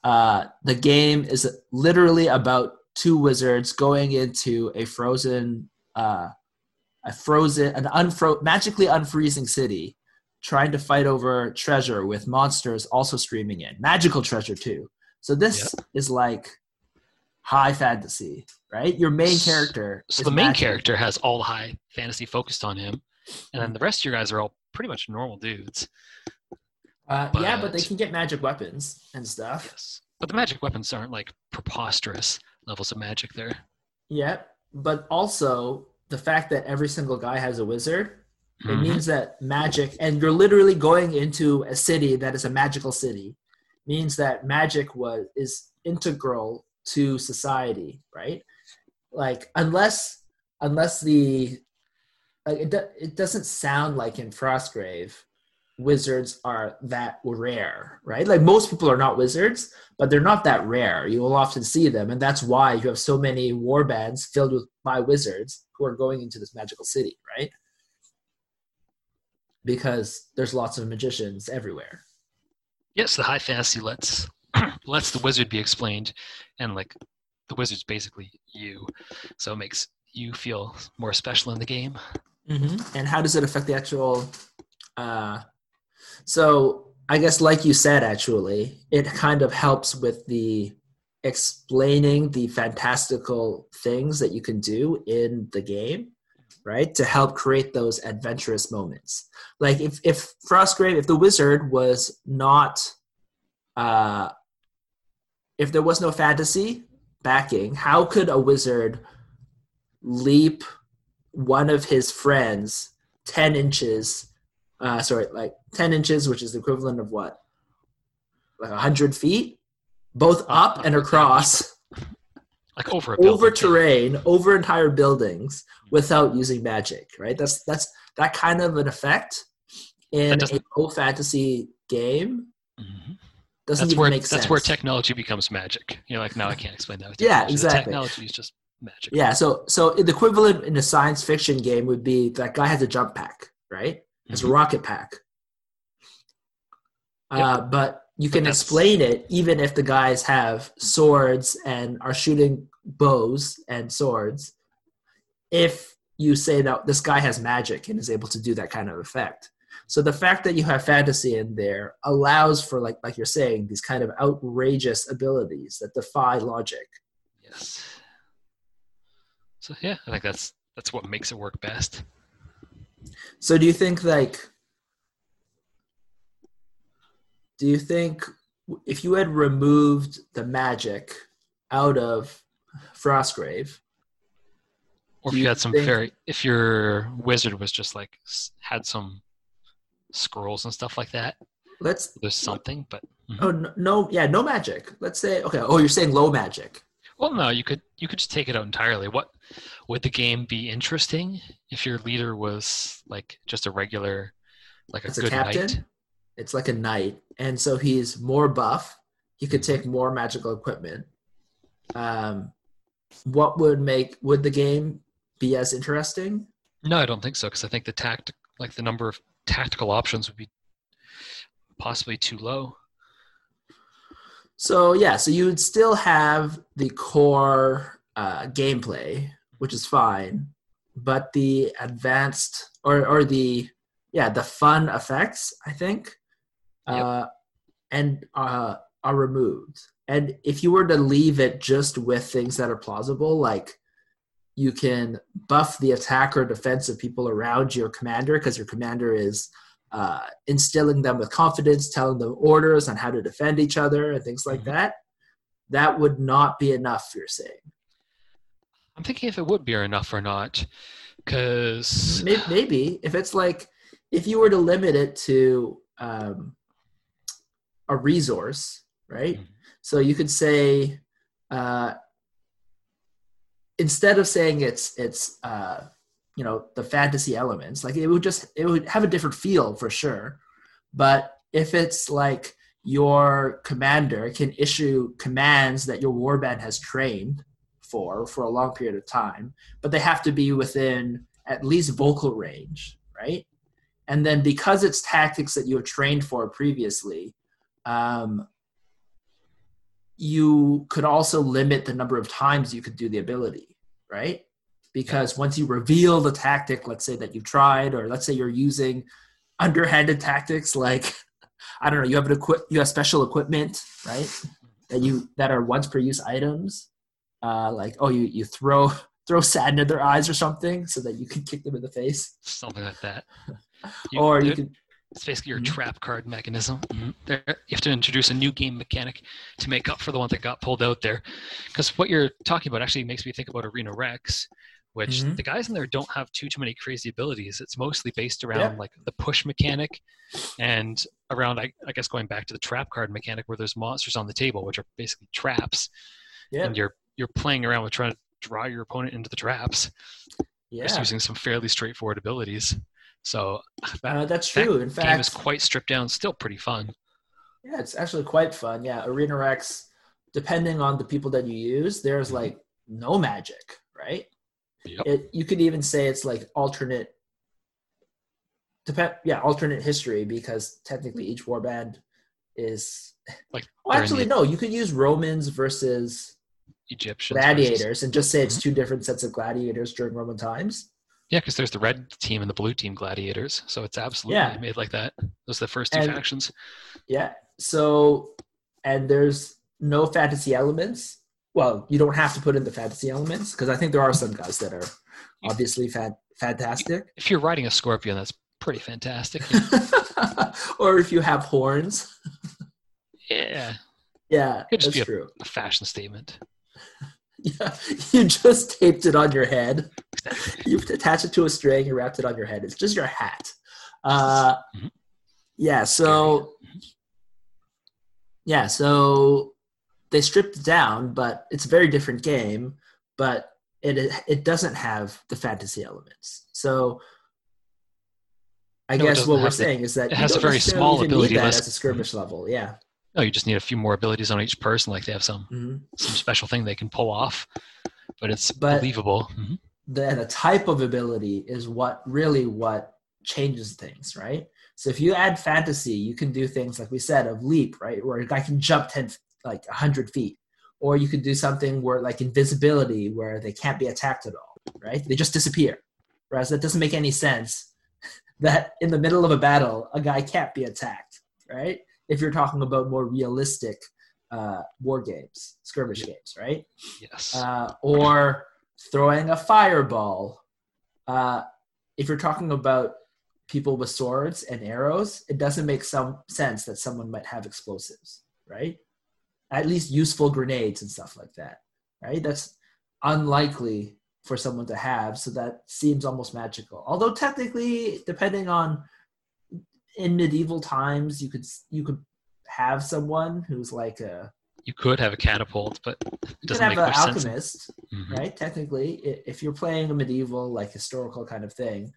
uh, the game is literally about two wizards going into a frozen, uh, a frozen, an unfro magically unfreezing city, trying to fight over treasure with monsters also streaming in, magical treasure too. So this is like high fantasy, right? Your main character. So the main magic. character has all the high fantasy focused on him, and then the rest of your guys are all pretty much normal dudes. Uh, yeah, but they can get magic weapons and stuff. Yes. But the magic weapons aren't like preposterous levels of magic there. Yeah, but also the fact that every single guy has a wizard, it Mhm. means that magic, and you're literally going into a city that is a magical city, means that magic was is integral to society, right? Like unless unless the like it, do, it doesn't sound like in Frostgrave wizards are that rare, right? Like most people are not wizards, but they're not that rare. You will often see them, and that's why you have so many war bands filled with by wizards who are going into this magical city, right? Because there's lots of magicians everywhere. Yes, the high fantasy lets lets the wizard be explained, and like the wizard's basically you, so it makes you feel more special in the game. Mm-hmm. And how does it affect the actual? Uh, so I guess, like you said, actually, it kind of helps with the explaining the fantastical things that you can do in the game. right? To help create those adventurous moments. Like if if Frostgrave, if the wizard was not, uh, if there was no fantasy backing, how could a wizard leap one of his friends ten inches? Uh, sorry, like ten inches, which is the equivalent of what, like hundred feet, both up and across like over a over terrain, over entire buildings without using magic, right? That's that's that kind of an effect in a low fantasy game Mhm. doesn't That's even where make that's where technology becomes magic. You're like, no, I can't explain that. With Yeah, technology. The exactly. technology is just magic. yeah, so so the equivalent in a science fiction game would be that guy has a jump pack, right? It's a Mhm. rocket pack. Yep. Uh, but you can that's- explain it even if the guys have swords and are shooting bows and swords. If you say that this guy has magic and is able to do that kind of effect. So the fact that you have fantasy in there allows for like like you're saying these kind of outrageous abilities that defy logic. Yes. So yeah, I think that's that's what makes it work best. So do you think like do you think if you had removed the magic out of Frostgrave, Or if you you had some think- fairy, if your wizard was just like had some scrolls and stuff like that, let's there's something. But mm-hmm. oh no, no yeah no magic. Let's say okay oh you're saying low magic. well, no, you could you could just take it out entirely. What would the game be interesting if your leader was like just a regular, like a It's a good captain. knight? It's like a knight, and so he's more buff. He could take more magical equipment. Um, what would make would the game be as interesting? No, I don't think so because I think the tact, like the number of tactical options, would be possibly too low. So yeah, so you would still have the core uh, gameplay, which is fine, but the advanced or or the yeah the fun effects, I think, uh, and uh, are removed. And if you were to leave it just with things that are plausible, like you can buff the attack or defense of people around your commander because your commander is uh, instilling them with confidence, telling them orders on how to defend each other and things like Mhm. that, that would not be enough, you're saying. I'm thinking if it would be enough or not, because May- Maybe if it's like, if you were to limit it to um, a resource, right? Mhm. So you could say, uh, instead of saying it's it's uh, you know the fantasy elements, like it would just it would have a different feel for sure. But if it's like your commander can issue commands that your warband has trained for for a long period of time, but they have to be within at least vocal range, right? And then because it's tactics that you have trained for previously, um, you could also limit the number of times you could do the ability, right? Because once you reveal the tactic, let's say that you've tried, or let's say you're using underhanded tactics like I don't know, you have an equip you have special equipment, right? That you that are once per use items. Uh, like oh you you throw throw sand in their eyes or something so that you can kick them in the face. something like that. or you could It's basically your Mhm. trap card mechanism. Mhm. There, you have to introduce a new game mechanic to make up for the one that got pulled out there. Because what you're talking about actually makes me think about Arena Rex, which Mhm. the guys in there don't have too too many crazy abilities. It's mostly based around Yeah. like the push mechanic, and around I, I guess going back to the trap card mechanic where there's monsters on the table, which are basically traps, yeah and you're you're playing around with trying to draw your opponent into the traps, just using some fairly straightforward abilities. So that, uh, that's that true. In fact, game is quite stripped down, still pretty fun. Yeah, it's actually quite fun. Yeah, Arena Rex, depending on the people that you use, there's like no magic, right? Yep. It you could even say it's like alternate depend yeah, alternate history because technically each warband is Like well, actually the no, you could use Romans versus Egyptians. versus- gladiators and just say Mm-hmm. it's two different sets of gladiators during Roman times. Yeah, because there's the red team and the blue team gladiators, so it's absolutely Yeah. made like that. Those are the first two And- factions. Yeah. So, and there's no fantasy elements. Well, you don't have to put in the fantasy elements because I think there are some guys that are obviously fan- fantastic. If you're riding a scorpion, that's pretty fantastic. Yeah. or if you have horns. yeah. Yeah, Could just that's be true. A fashion statement. Yeah, you just taped it on your head. You attach it to a string. You wrapped it on your head. It's just your hat. Uh, yeah. So, yeah. So they stripped it down, but it's a very different game. But it it doesn't have the fantasy elements. So. I No, guess what we're the- saying is that it has a very small ability that list. as a skirmish level. Yeah. No, you just need a few more abilities on each person, like they have some hmm some special thing they can pull off. But it's But- believable. Mhm. the the type of ability is what really what changes things, right? So if you add fantasy, you can do things like we said of leap, right, where a guy can jump ten like hundred feet, or you could do something where like invisibility, where they can't be attacked at all, right? They just disappear. Whereas that doesn't make any sense. That in the middle of a battle, a guy can't be attacked, right? If you're talking about more realistic uh, war games, skirmish games, right? Yes. uh, or throwing a fireball. Uh, if you're talking about people with swords and arrows, it doesn't make some sense that someone might have explosives, right? At least useful grenades and stuff like that, right? That's unlikely for someone to have, so that seems almost magical. Although technically, depending on in medieval times, you could you could have someone who's like a you could have a catapult, but it you could doesn't have make an alchemist Mhm. right? Technically, if you're playing a medieval, like historical kind of thing,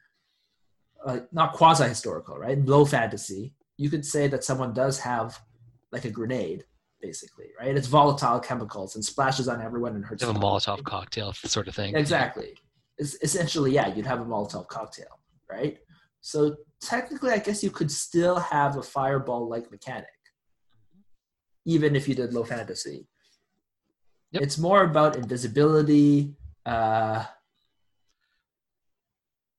uh, not quasi historical, right? Low fantasy, you could say that someone does have like a grenade, basically, right? It's volatile chemicals and splashes on everyone and hurts. You have a. Molotov cocktail sort of thing. Exactly. It's essentially, yeah, you'd have a Molotov cocktail, right? So technically, I guess you could still have a fireball-like mechanic, even if you did low fantasy. Yep. It's more about invisibility, uh,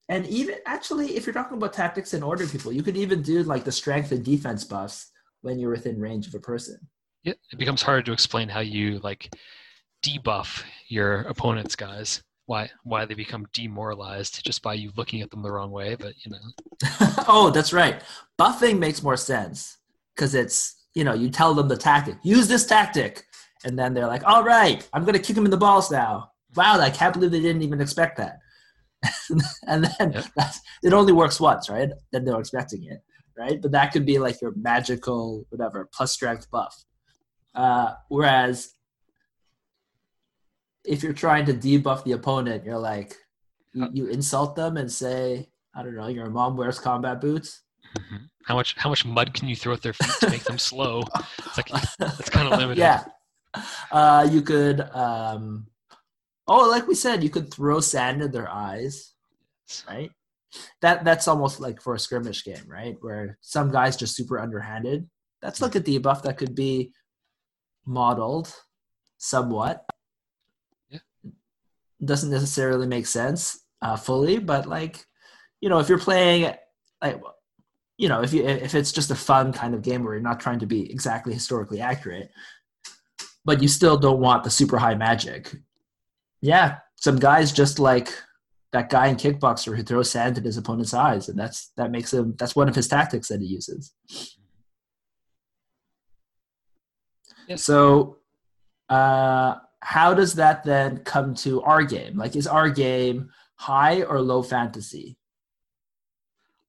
and even actually, if you're talking about tactics and order people, you could even do like the strength and defense buffs when you're within range of a person. Yeah, it becomes harder to explain how you like debuff your opponent's guys. Why why they become demoralized just by you looking at them the wrong way, but you know. oh, that's right. Buffing makes more sense because it's you know you tell them the tactic. Use this tactic, and then they're like, "All right, I'm gonna kick him in the balls now." Wow, I can't believe they didn't even expect that. and then Yep. that's, it only works once, right? Then they're expecting it, right? But that could be like your magical whatever plus strength buff. Uh, whereas if you're trying to debuff the opponent, you're like you, you insult them and say, I don't know, your mom wears combat boots. Mhm. How much how much mud can you throw at their feet to make them slow? It's like that's kind of limited. yeah. Uh, you could, um, oh, like we said, you could throw sand in their eyes, right? That that's almost like for a skirmish game, right? Where some guys just super underhanded. That's like a debuff that could be modeled somewhat. Yeah. Doesn't necessarily make sense uh, fully, but like, you know, if you're playing, like, you know, if you if it's just a fun kind of game where you're not trying to be exactly historically accurate, but you still don't want the super high magic. Yeah, some guys just like that guy in Kickboxer who throws sand in his opponent's eyes, and that's that makes him that's one of his tactics that he uses. Yes. So, uh, how does that then come to our game? Like, is our game high or low fantasy?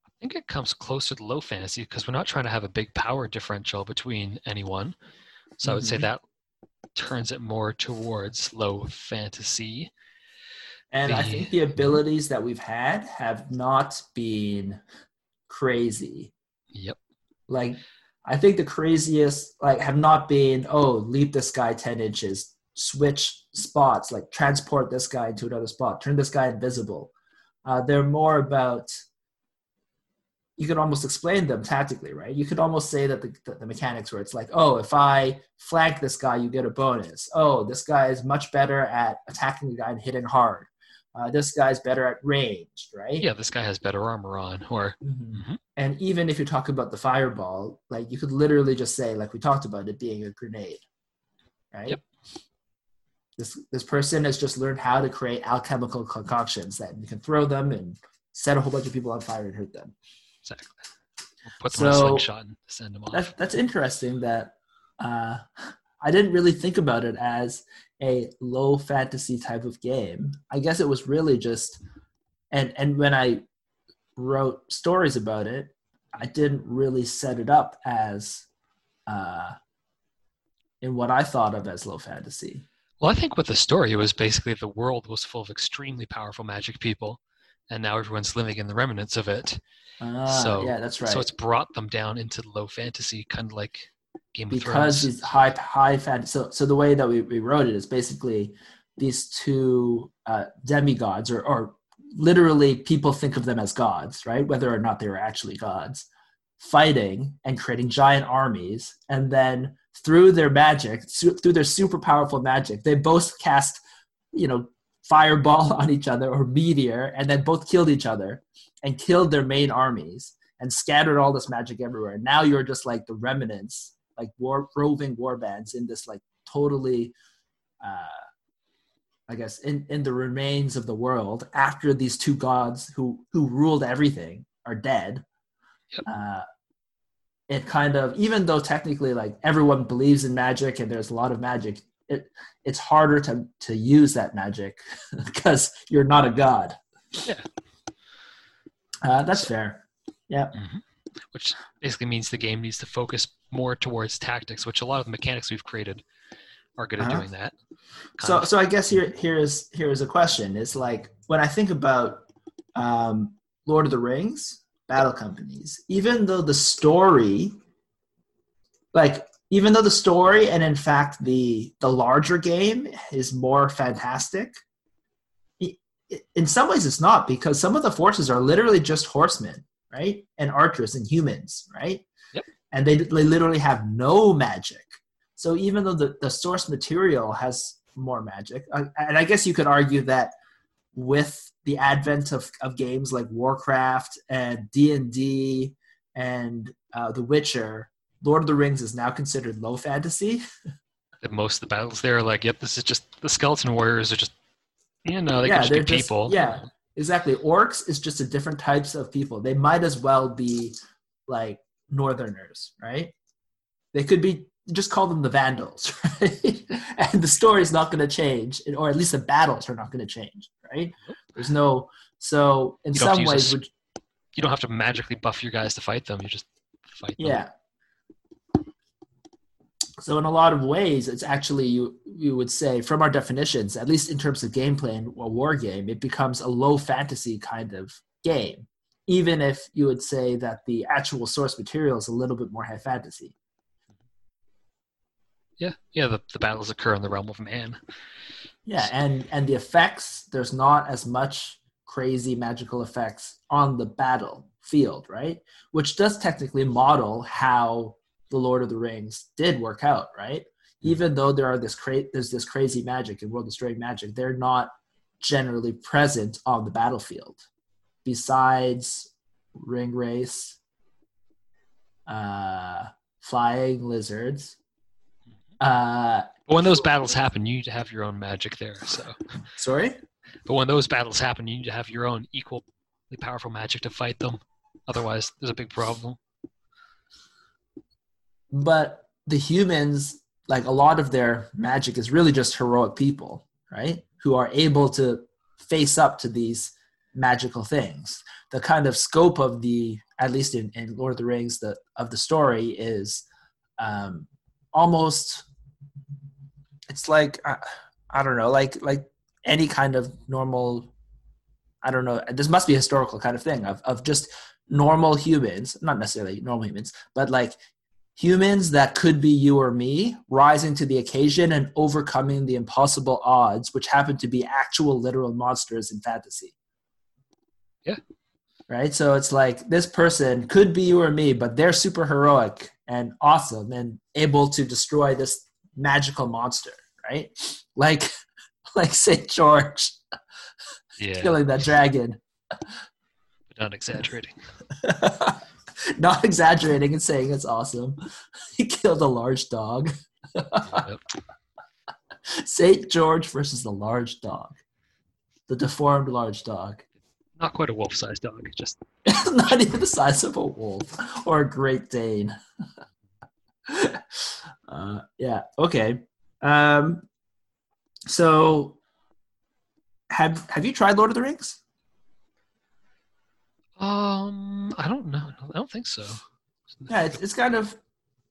I think it comes closer to low fantasy because we're not trying to have a big power differential between anyone. So I would say Mhm. that turns it more towards low fantasy. And I think the abilities that we've had have not been crazy. Yep. Like, I think the craziest like have not been oh leap this guy ten inches, switch spots, like transport this guy to another spot, turn this guy invisible. Uh, they're more about you can almost explain them tactically, right? You could almost say that the, the, the mechanics where it's like, oh, if I flank this guy, you get a bonus. Oh, this guy is much better at attacking the guy and hitting hard. Uh, this guy's better at range, right? Yeah, this guy has better armor on, or Mhm. Mhm. And even if you talk about the fireball, like you could literally just say, like we talked about it being a grenade, right? Yep. This this person has just learned how to create alchemical concoctions that you can throw them and set a whole bunch of people on fire and hurt them. Exactly. We'll put them in a slingshot and send them off. That's that's interesting. That uh, I didn't really think about it as a low fantasy type of game. I guess it was really just, and and when I wrote stories about it, I didn't really set it up as, uh, in what I thought of as low fantasy. Well, I think with the story, it was basically the world was full of extremely powerful magic people, and now everyone's living in the remnants of it. Ah, So- yeah, that's right. So it's brought them down into low fantasy, kind of like Game of because Thrones. these high high fantasy. So so the way that we, we wrote it is basically these two uh, demigods, or or literally people think of them as gods, right? Whether or not they were actually gods, fighting and creating giant armies, and then through their magic, su- through their super powerful magic, they both cast, you know, fireball on each other or meteor, and then both killed each other and killed their main armies and scattered all this magic everywhere. Now you're just like the remnants like war roving war bands in this like totally uh i guess in in the remains of the world after these two gods who who ruled everything are dead Yep. uh it kind of even though technically like everyone believes in magic and there's a lot of magic it it's harder to to use that magic because you're not a god Yeah. uh that's fair Yeah. which basically means the game needs to focus more towards tactics, which a lot of the mechanics we've created are good at Uh-huh. doing that. So of. so i guess here here's here's a question it's like when i think about um lord of the rings battle companies even though the story like even though the story and in fact the the larger game is more fantastic in some ways it's not because some of the forces are literally just horsemen right? And archers and humans right? Yep. and they, they literally have no magic. So even though the, the source material has more magic, uh, and I guess you could argue that with the advent of, of games like Warcraft and D and D and uh, The Witcher, Lord of the Rings is now considered low fantasy. that most of the battles there are like, yep, this is just the skeleton warriors are just, you know, they yeah, can just they're be just people. yeah, exactly. Orcs is just a different types of people. They might as well be like Northerners, right? They could be just call them the Vandals, right? and the story's not going to change, or at least the battles are not going to change, right? There's no so in You don't have to some use a ways, You don't have to magically buff your guys to fight them. You just fight them. yeah. So in a lot of ways, it's actually you you would say from our definitions, at least in terms of gameplay and a war game, it becomes a low fantasy kind of game, even if you would say that the actual source material is a little bit more high fantasy. Yeah. Yeah. The, the battles occur in the realm of man. Yeah, and and the effects there's not as much crazy magical effects on the battlefield, right? Which does technically model how the Lord of the Rings did work out, right? Even though there are this cra- there's this crazy magic and world destroying magic, they're not generally present on the battlefield. Besides Ringwraiths, uh, flying lizards, uh, But when those battles happen, you need to have your own magic there. So, sorry. but when those battles happen, you need to have your own equally powerful magic to fight them. Otherwise, there's a big problem. but the humans like a lot of their magic is really just heroic people right who are able to face up to these magical things the kind of scope of the at least in, in lord of the rings the of the story is um almost it's like I, I don't know like like any kind of normal i don't know this must be a historical kind of thing of, of just normal humans not necessarily normal humans but like humans that could be you or me rising to the occasion and overcoming the impossible odds which happen to be actual literal monsters in fantasy Yeah. right so it's like this person could be you or me but they're super heroic and awesome and able to destroy this magical monster right like like st george Yeah. killing that dragon But not exaggerating. not exaggerating and saying it's awesome he killed a large dog Yep. St. George versus the large dog. The deformed large dog. Not quite a wolf-sized dog, just Not even the size of a wolf or a Great Dane. Uh, yeah, okay. Um, so, have have you tried Lord of the Rings? um I don't know. I don't think so. Yeah, it's, it's kind of.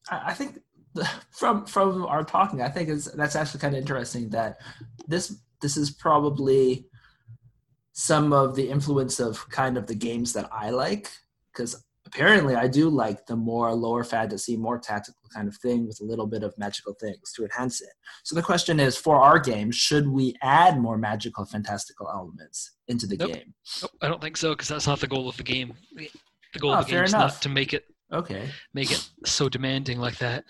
I I think the, from from our talking, I think is that's actually kind of interesting that this this is probably some of the influence of kind of the games that I like because apparently I do like the more lower fantasy, more tactical kind of thing with a little bit of magical things to enhance it. So the question is, for our game, should we add more magical, fantastical elements into the Nope. game? Nope, I don't think so because that's not the goal of the game. The goal Oh, of the game is enough. not to make it Okay, make it so demanding like that.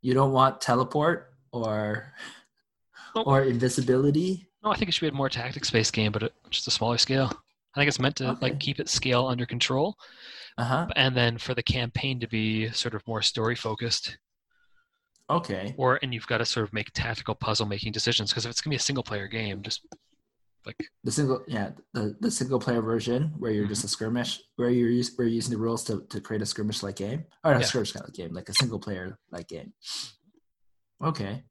you don't want teleport or Nope. or invisibility. No, I think it should be a more tactics-based game, but just a smaller scale. I think it's meant to Okay. like keep its scale under control, Uh huh. and then for the campaign to be sort of more story-focused. Okay. Or and you've got to sort of make tactical puzzle-making decisions because if it's gonna be a single-player game, just like The single, yeah, the, the single player version where you're just a skirmish, where you're use, where you're using the rules to, to create a skirmish like game, or a Yeah. skirmish kind of game, like a single player like game. Okay.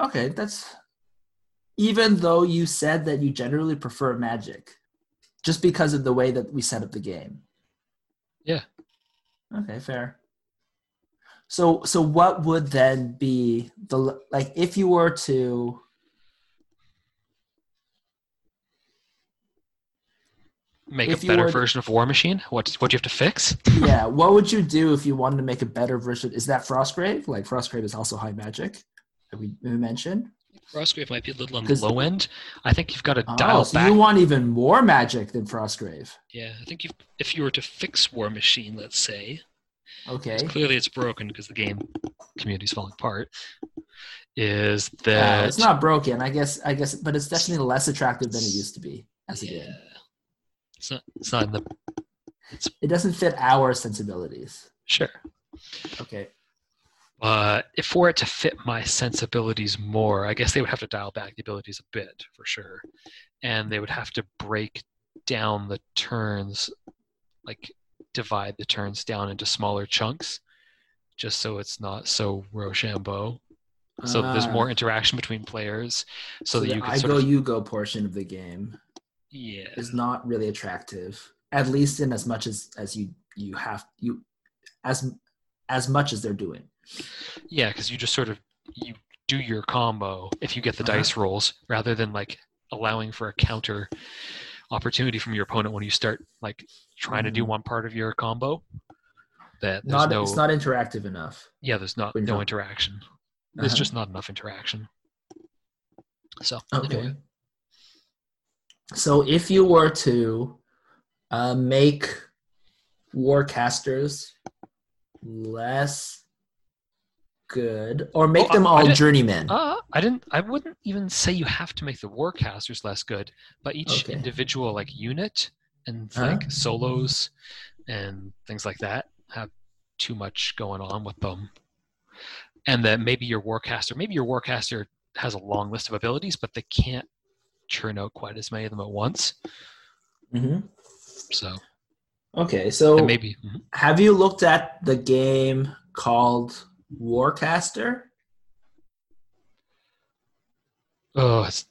Okay, that's even though you said that you generally prefer magic, just because of the way that we set up the game. Yeah. Okay, fair. So so what would then be the like if you were to make If a better were version of War Machine. What what do you have to fix? yeah, what would you do if you wanted to make a better version? Is that Frostgrave? Like Frostgrave is also high magic. that we, we mentioned? Frostgrave might be a little on the low end. I think you've got to Oh, dial so back. you want even more magic than Frostgrave? yeah, I think if you were to fix War Machine, let's say, Okay. clearly it's broken because the game community's falling apart. Is Uh, that it's not broken, I guess. I guess, but it's definitely less attractive than it used to be as a yeah, game. it's not it's not in the It doesn't fit our sensibilities. sure. Okay. But if for it to fit my sensibilities more, I guess they would have to dial back the abilities a bit for sure, and they would have to break down the turns, like divide the turns down into smaller chunks, just so it's not so Rochambeau. So that there's Ah, more interaction between players, so, that you can I go, of you go portion of the game yeah is not really attractive, at least in as much as as you you have you as as much as they're doing. Yeah because you just sort of you do your combo if you get the Uh-huh. dice rolls rather than like allowing for a counter opportunity from your opponent when you start like trying to do Mhm. one part of your combo that Not no it's not interactive enough. yeah there's not no interaction there's Uh-huh. just not enough interaction so Okay. anyway, So if you were to uh, make warcasters less good, or make Oh, them all journeymen. uh, i didn't i wouldn't even say you have to make the warcasters less good but each Okay. individual like unit and Uh-huh. like solos and things like that have too much going on with them and then maybe your warcaster maybe your warcaster has a long list of abilities but they can't churn out quite as many of them at once Mhm. so Okay, so and maybe mhm. have you looked at the game called Warcaster? oh it's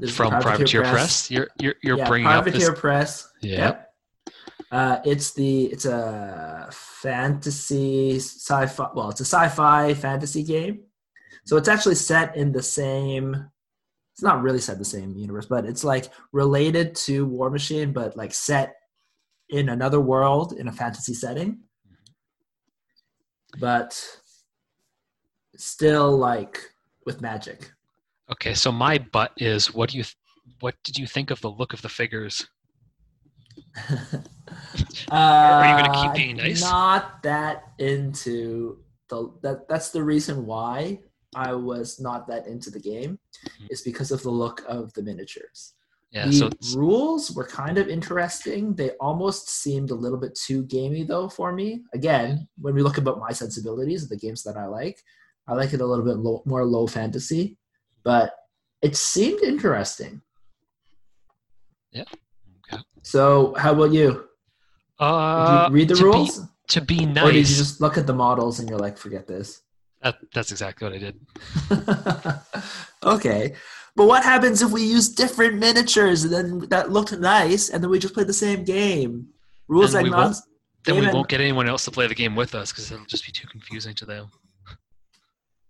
This from privateer press, you're you're, you're yeah, bringing up Privateer this Press. yeah Uh, it's the it's a fantasy sci-fi. Well, it's a sci-fi fantasy game. So it's actually set in the same. It's not really set in the same universe, but it's like related to War Machine, but like set in another world in a fantasy setting. But still like with magic. okay so my butt is what do you th- what did you think of the look of the figures Are you gonna keep being nice? Not that into the that. That's the reason why I was not that into the game. Mhm. Is because of the look of the miniatures. yeah the so it's, rules were kind of interesting. They almost seemed a little bit too gamey though for me. Again, when we look about my sensibilities, of the games that I like, I like it a little bit low, more low fantasy, but it seemed interesting. Yeah. Okay. So, how about you? Uh, Did you read the to rules, Be, to be nice. or did you just look at the models and you're like, forget this? that, that's exactly what I did. okay, but what happens if we use different miniatures and then that looked nice, and then we just play the same game? Rules And we agnostic. Then we won't get anyone else to play the game with us because it'll just be too confusing to them.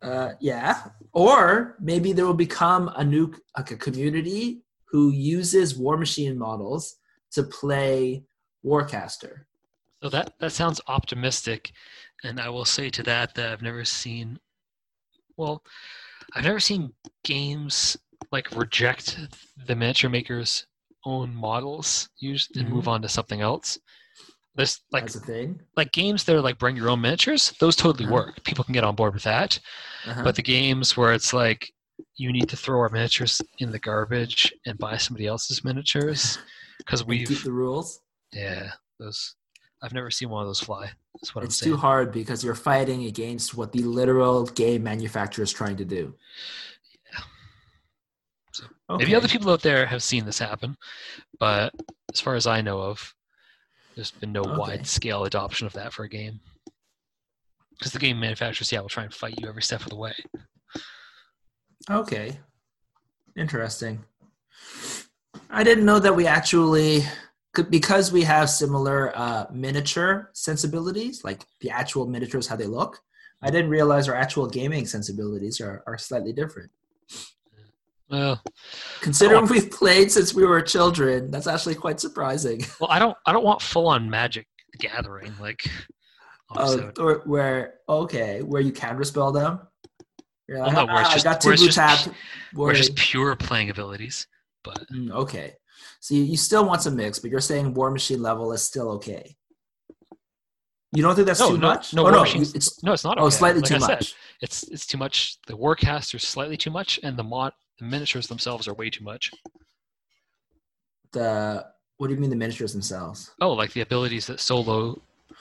Uh, yeah, or maybe there will become a new like a community who uses Warmachine models to play Warcaster. So that that sounds optimistic, and I will say to that that I've never seen. Well, I've never seen games like reject the miniature maker's own models used and move on to something else. This like That's a thing. like games that are like bring your own miniatures. Those totally Uh-huh. work. People can get on board with that. Uh-huh. But the games where it's like you need to throw our miniatures in the garbage and buy somebody else's miniatures because And keep we've the rules. yeah those I've never seen one of those fly. That's what It's I'm saying. too hard because you're fighting against what the literal game manufacturer is trying to do. So, okay. Maybe other people out there have seen this happen, but as far as I know of, there's been no Okay. wide scale adoption of that for a game. Because the game manufacturers, yeah, will try and fight you every step of the way. Okay. Interesting. I didn't know that we actually could because we have similar uh, miniature sensibilities, like the actual miniatures, how they look. I didn't realize our actual gaming sensibilities are, are slightly different. Well, Considering Oh. we've played since we were children, that's actually quite surprising. well, I don't, I don't want full on Magic the Gathering like. Oh, or where okay, where you can respell them. You're like, Well, no, "Ah, just- I got two blue pu- Or just pure playing abilities, but Mm, okay, so you, you still want some mix, but you're saying Warmachine level is still okay. You don't think that's no, too no, much? no, oh, no, it's no, it's not. oh, okay. slightly Like too I said, much. it's it's too much. The Warcasters slightly too much, and the mod the miniatures themselves are way too much. The what do you mean the miniatures themselves? Oh, like the abilities that solo,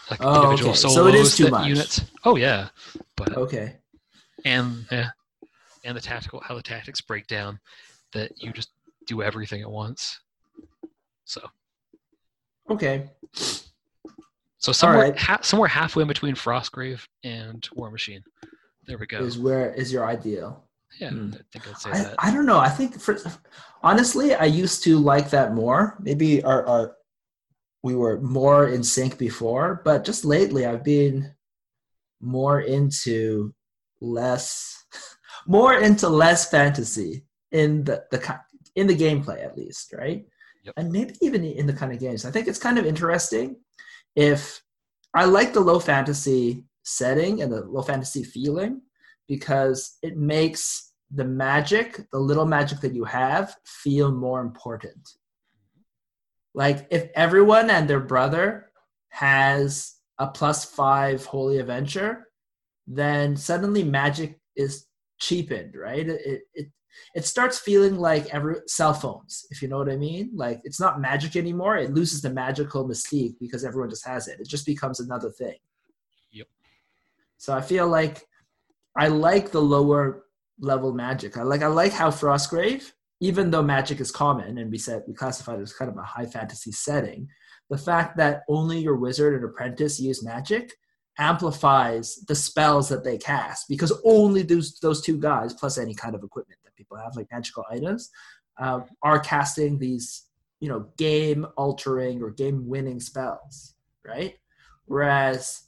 like Oh, individual okay. solos So it is too much. units. Oh yeah, but Okay, and yeah, and the tactical how the tactics break down that you just do everything at once. So okay, so somewhere right. ha- somewhere halfway in between Frostgrave and Warmachine. There we go. is where is your ideal? Yeah, hmm. I think I'd say I, that. I don't know. I think for honestly, I used to like that more. Maybe our, our we were more in sync before, but just lately I've been more into less more into less fantasy in the the in the gameplay at least, right? Yep. And maybe even in the kind of games. I think it's kind of interesting if I like the low fantasy setting and the low fantasy feeling because it makes the magic, the little magic that you have, feel more important. Like if everyone and their brother has a plus five holy avenger, then suddenly magic is cheapened, right? It it it starts feeling like every cell phones, if you know what I mean. Like it's not magic anymore. It loses the magical mystique because everyone just has it. It just becomes another thing. Yep. So I feel like I like the lower level magic. I like I like how Frostgrave, even though magic is common and we said we classified it as kind of a high fantasy setting, the fact that only your wizard and apprentice use magic amplifies the spells that they cast because only those those two guys plus any kind of equipment that people have like magical items uh, are casting these you know game altering or game winning spells right whereas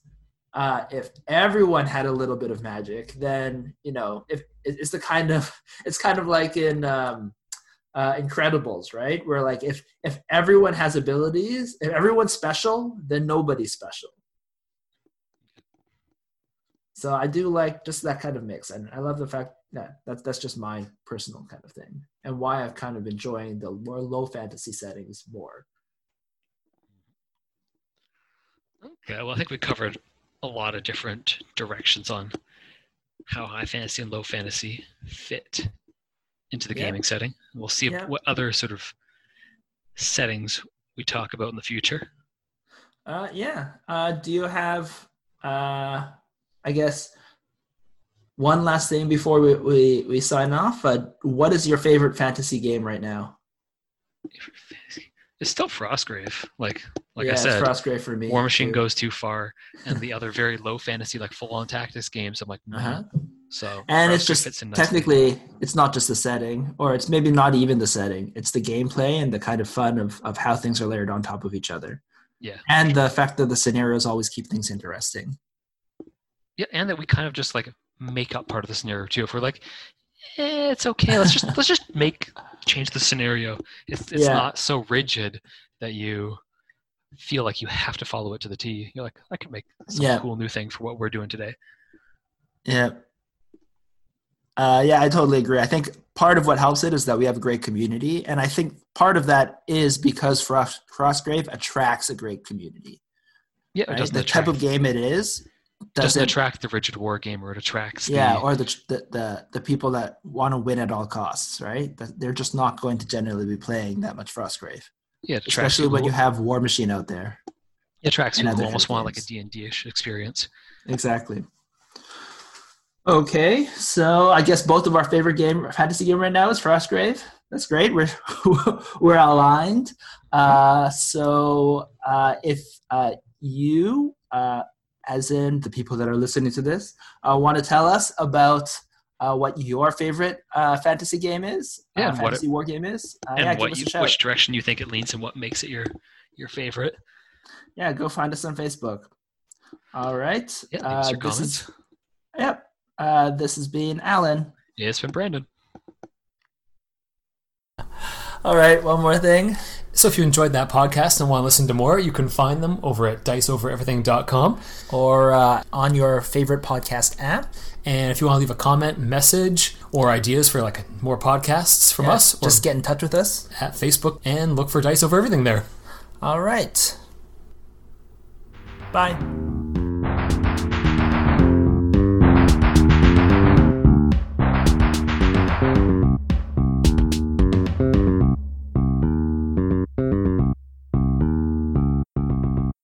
uh, if everyone had a little bit of magic, then you know, if it's the kind of it's kind of like in um, uh, Incredibles, right? Where like if if everyone has abilities, if everyone's special, then nobody's special. So I do like just that kind of mix, and I love the fact that that's that's just my personal kind of thing, and why I've kind of enjoying the more low fantasy settings more. Okay, well, I think we covered a lot of different directions on how high fantasy and low fantasy fit into the gaming setting. We'll see what other sort of settings we talk about in the future. Uh, yeah. Uh, do you have, uh, I guess, one last thing before we, we, we sign off. Uh, what is your favorite fantasy game right now? It's still Frostgrave. Like like yeah, I said, Frostgrave for me. Warmachine too. goes too far, and the other very low fantasy, like full on tactics games, I'm like, no. Uh-huh. So And it's just fits in nicely. technically, it's not just the setting, or it's maybe not even the setting. It's the gameplay and the kind of fun of, of how things are layered on top of each other. yeah, And the fact that the scenarios always keep things interesting. yeah, and that we kind of just like make up part of the scenario too. If we're like, eh, it's okay, let's just let's just make change the scenario. It's it's Yeah. not so rigid that you feel like you have to follow it to the T. You're like, I can make some Yeah. cool new thing for what we're doing today. Yeah. Uh, yeah, I totally agree. I think part of what helps it is that we have a great community, and I think part of that is because Frost Frostgrave attracts a great community. Yeah, Right? The attract, type of game it is doesn't doesn't attract the rigid war gamer. It attracts yeah, the, or the, the the the people that want to win at all costs, right? That they're just not going to generally be playing that much Frostgrave, yeah, it attracts especially when you have Warmachine out there. it attracts people who almost want like a games. D&D-ish experience. Exactly. Okay, so I guess both of our favorite game fantasy game right now is Frostgrave. That's great. We're we're aligned. Uh, so uh, if uh, you, uh, as in the people that are listening to this, uh, want to tell us about uh, what your favorite uh, fantasy game is, Yeah, uh, what it- fantasy war game is, uh, and yeah, what you, which direction you think it leans and what makes it your your favorite. yeah, go find us on Facebook. All right. Yeah, uh, this comments. is yep. Uh, this has been Alan. Yeah, it's been Brandon. All right, one more thing. So if you enjoyed that podcast and want to listen to more, you can find them over at diceovereverything.com. Or uh, on your favorite podcast app. And if you want to leave a comment, message, or ideas for like more podcasts from Yeah, us, or just get in touch with us. at Facebook and look for Dice Over Everything there. All right. Bye.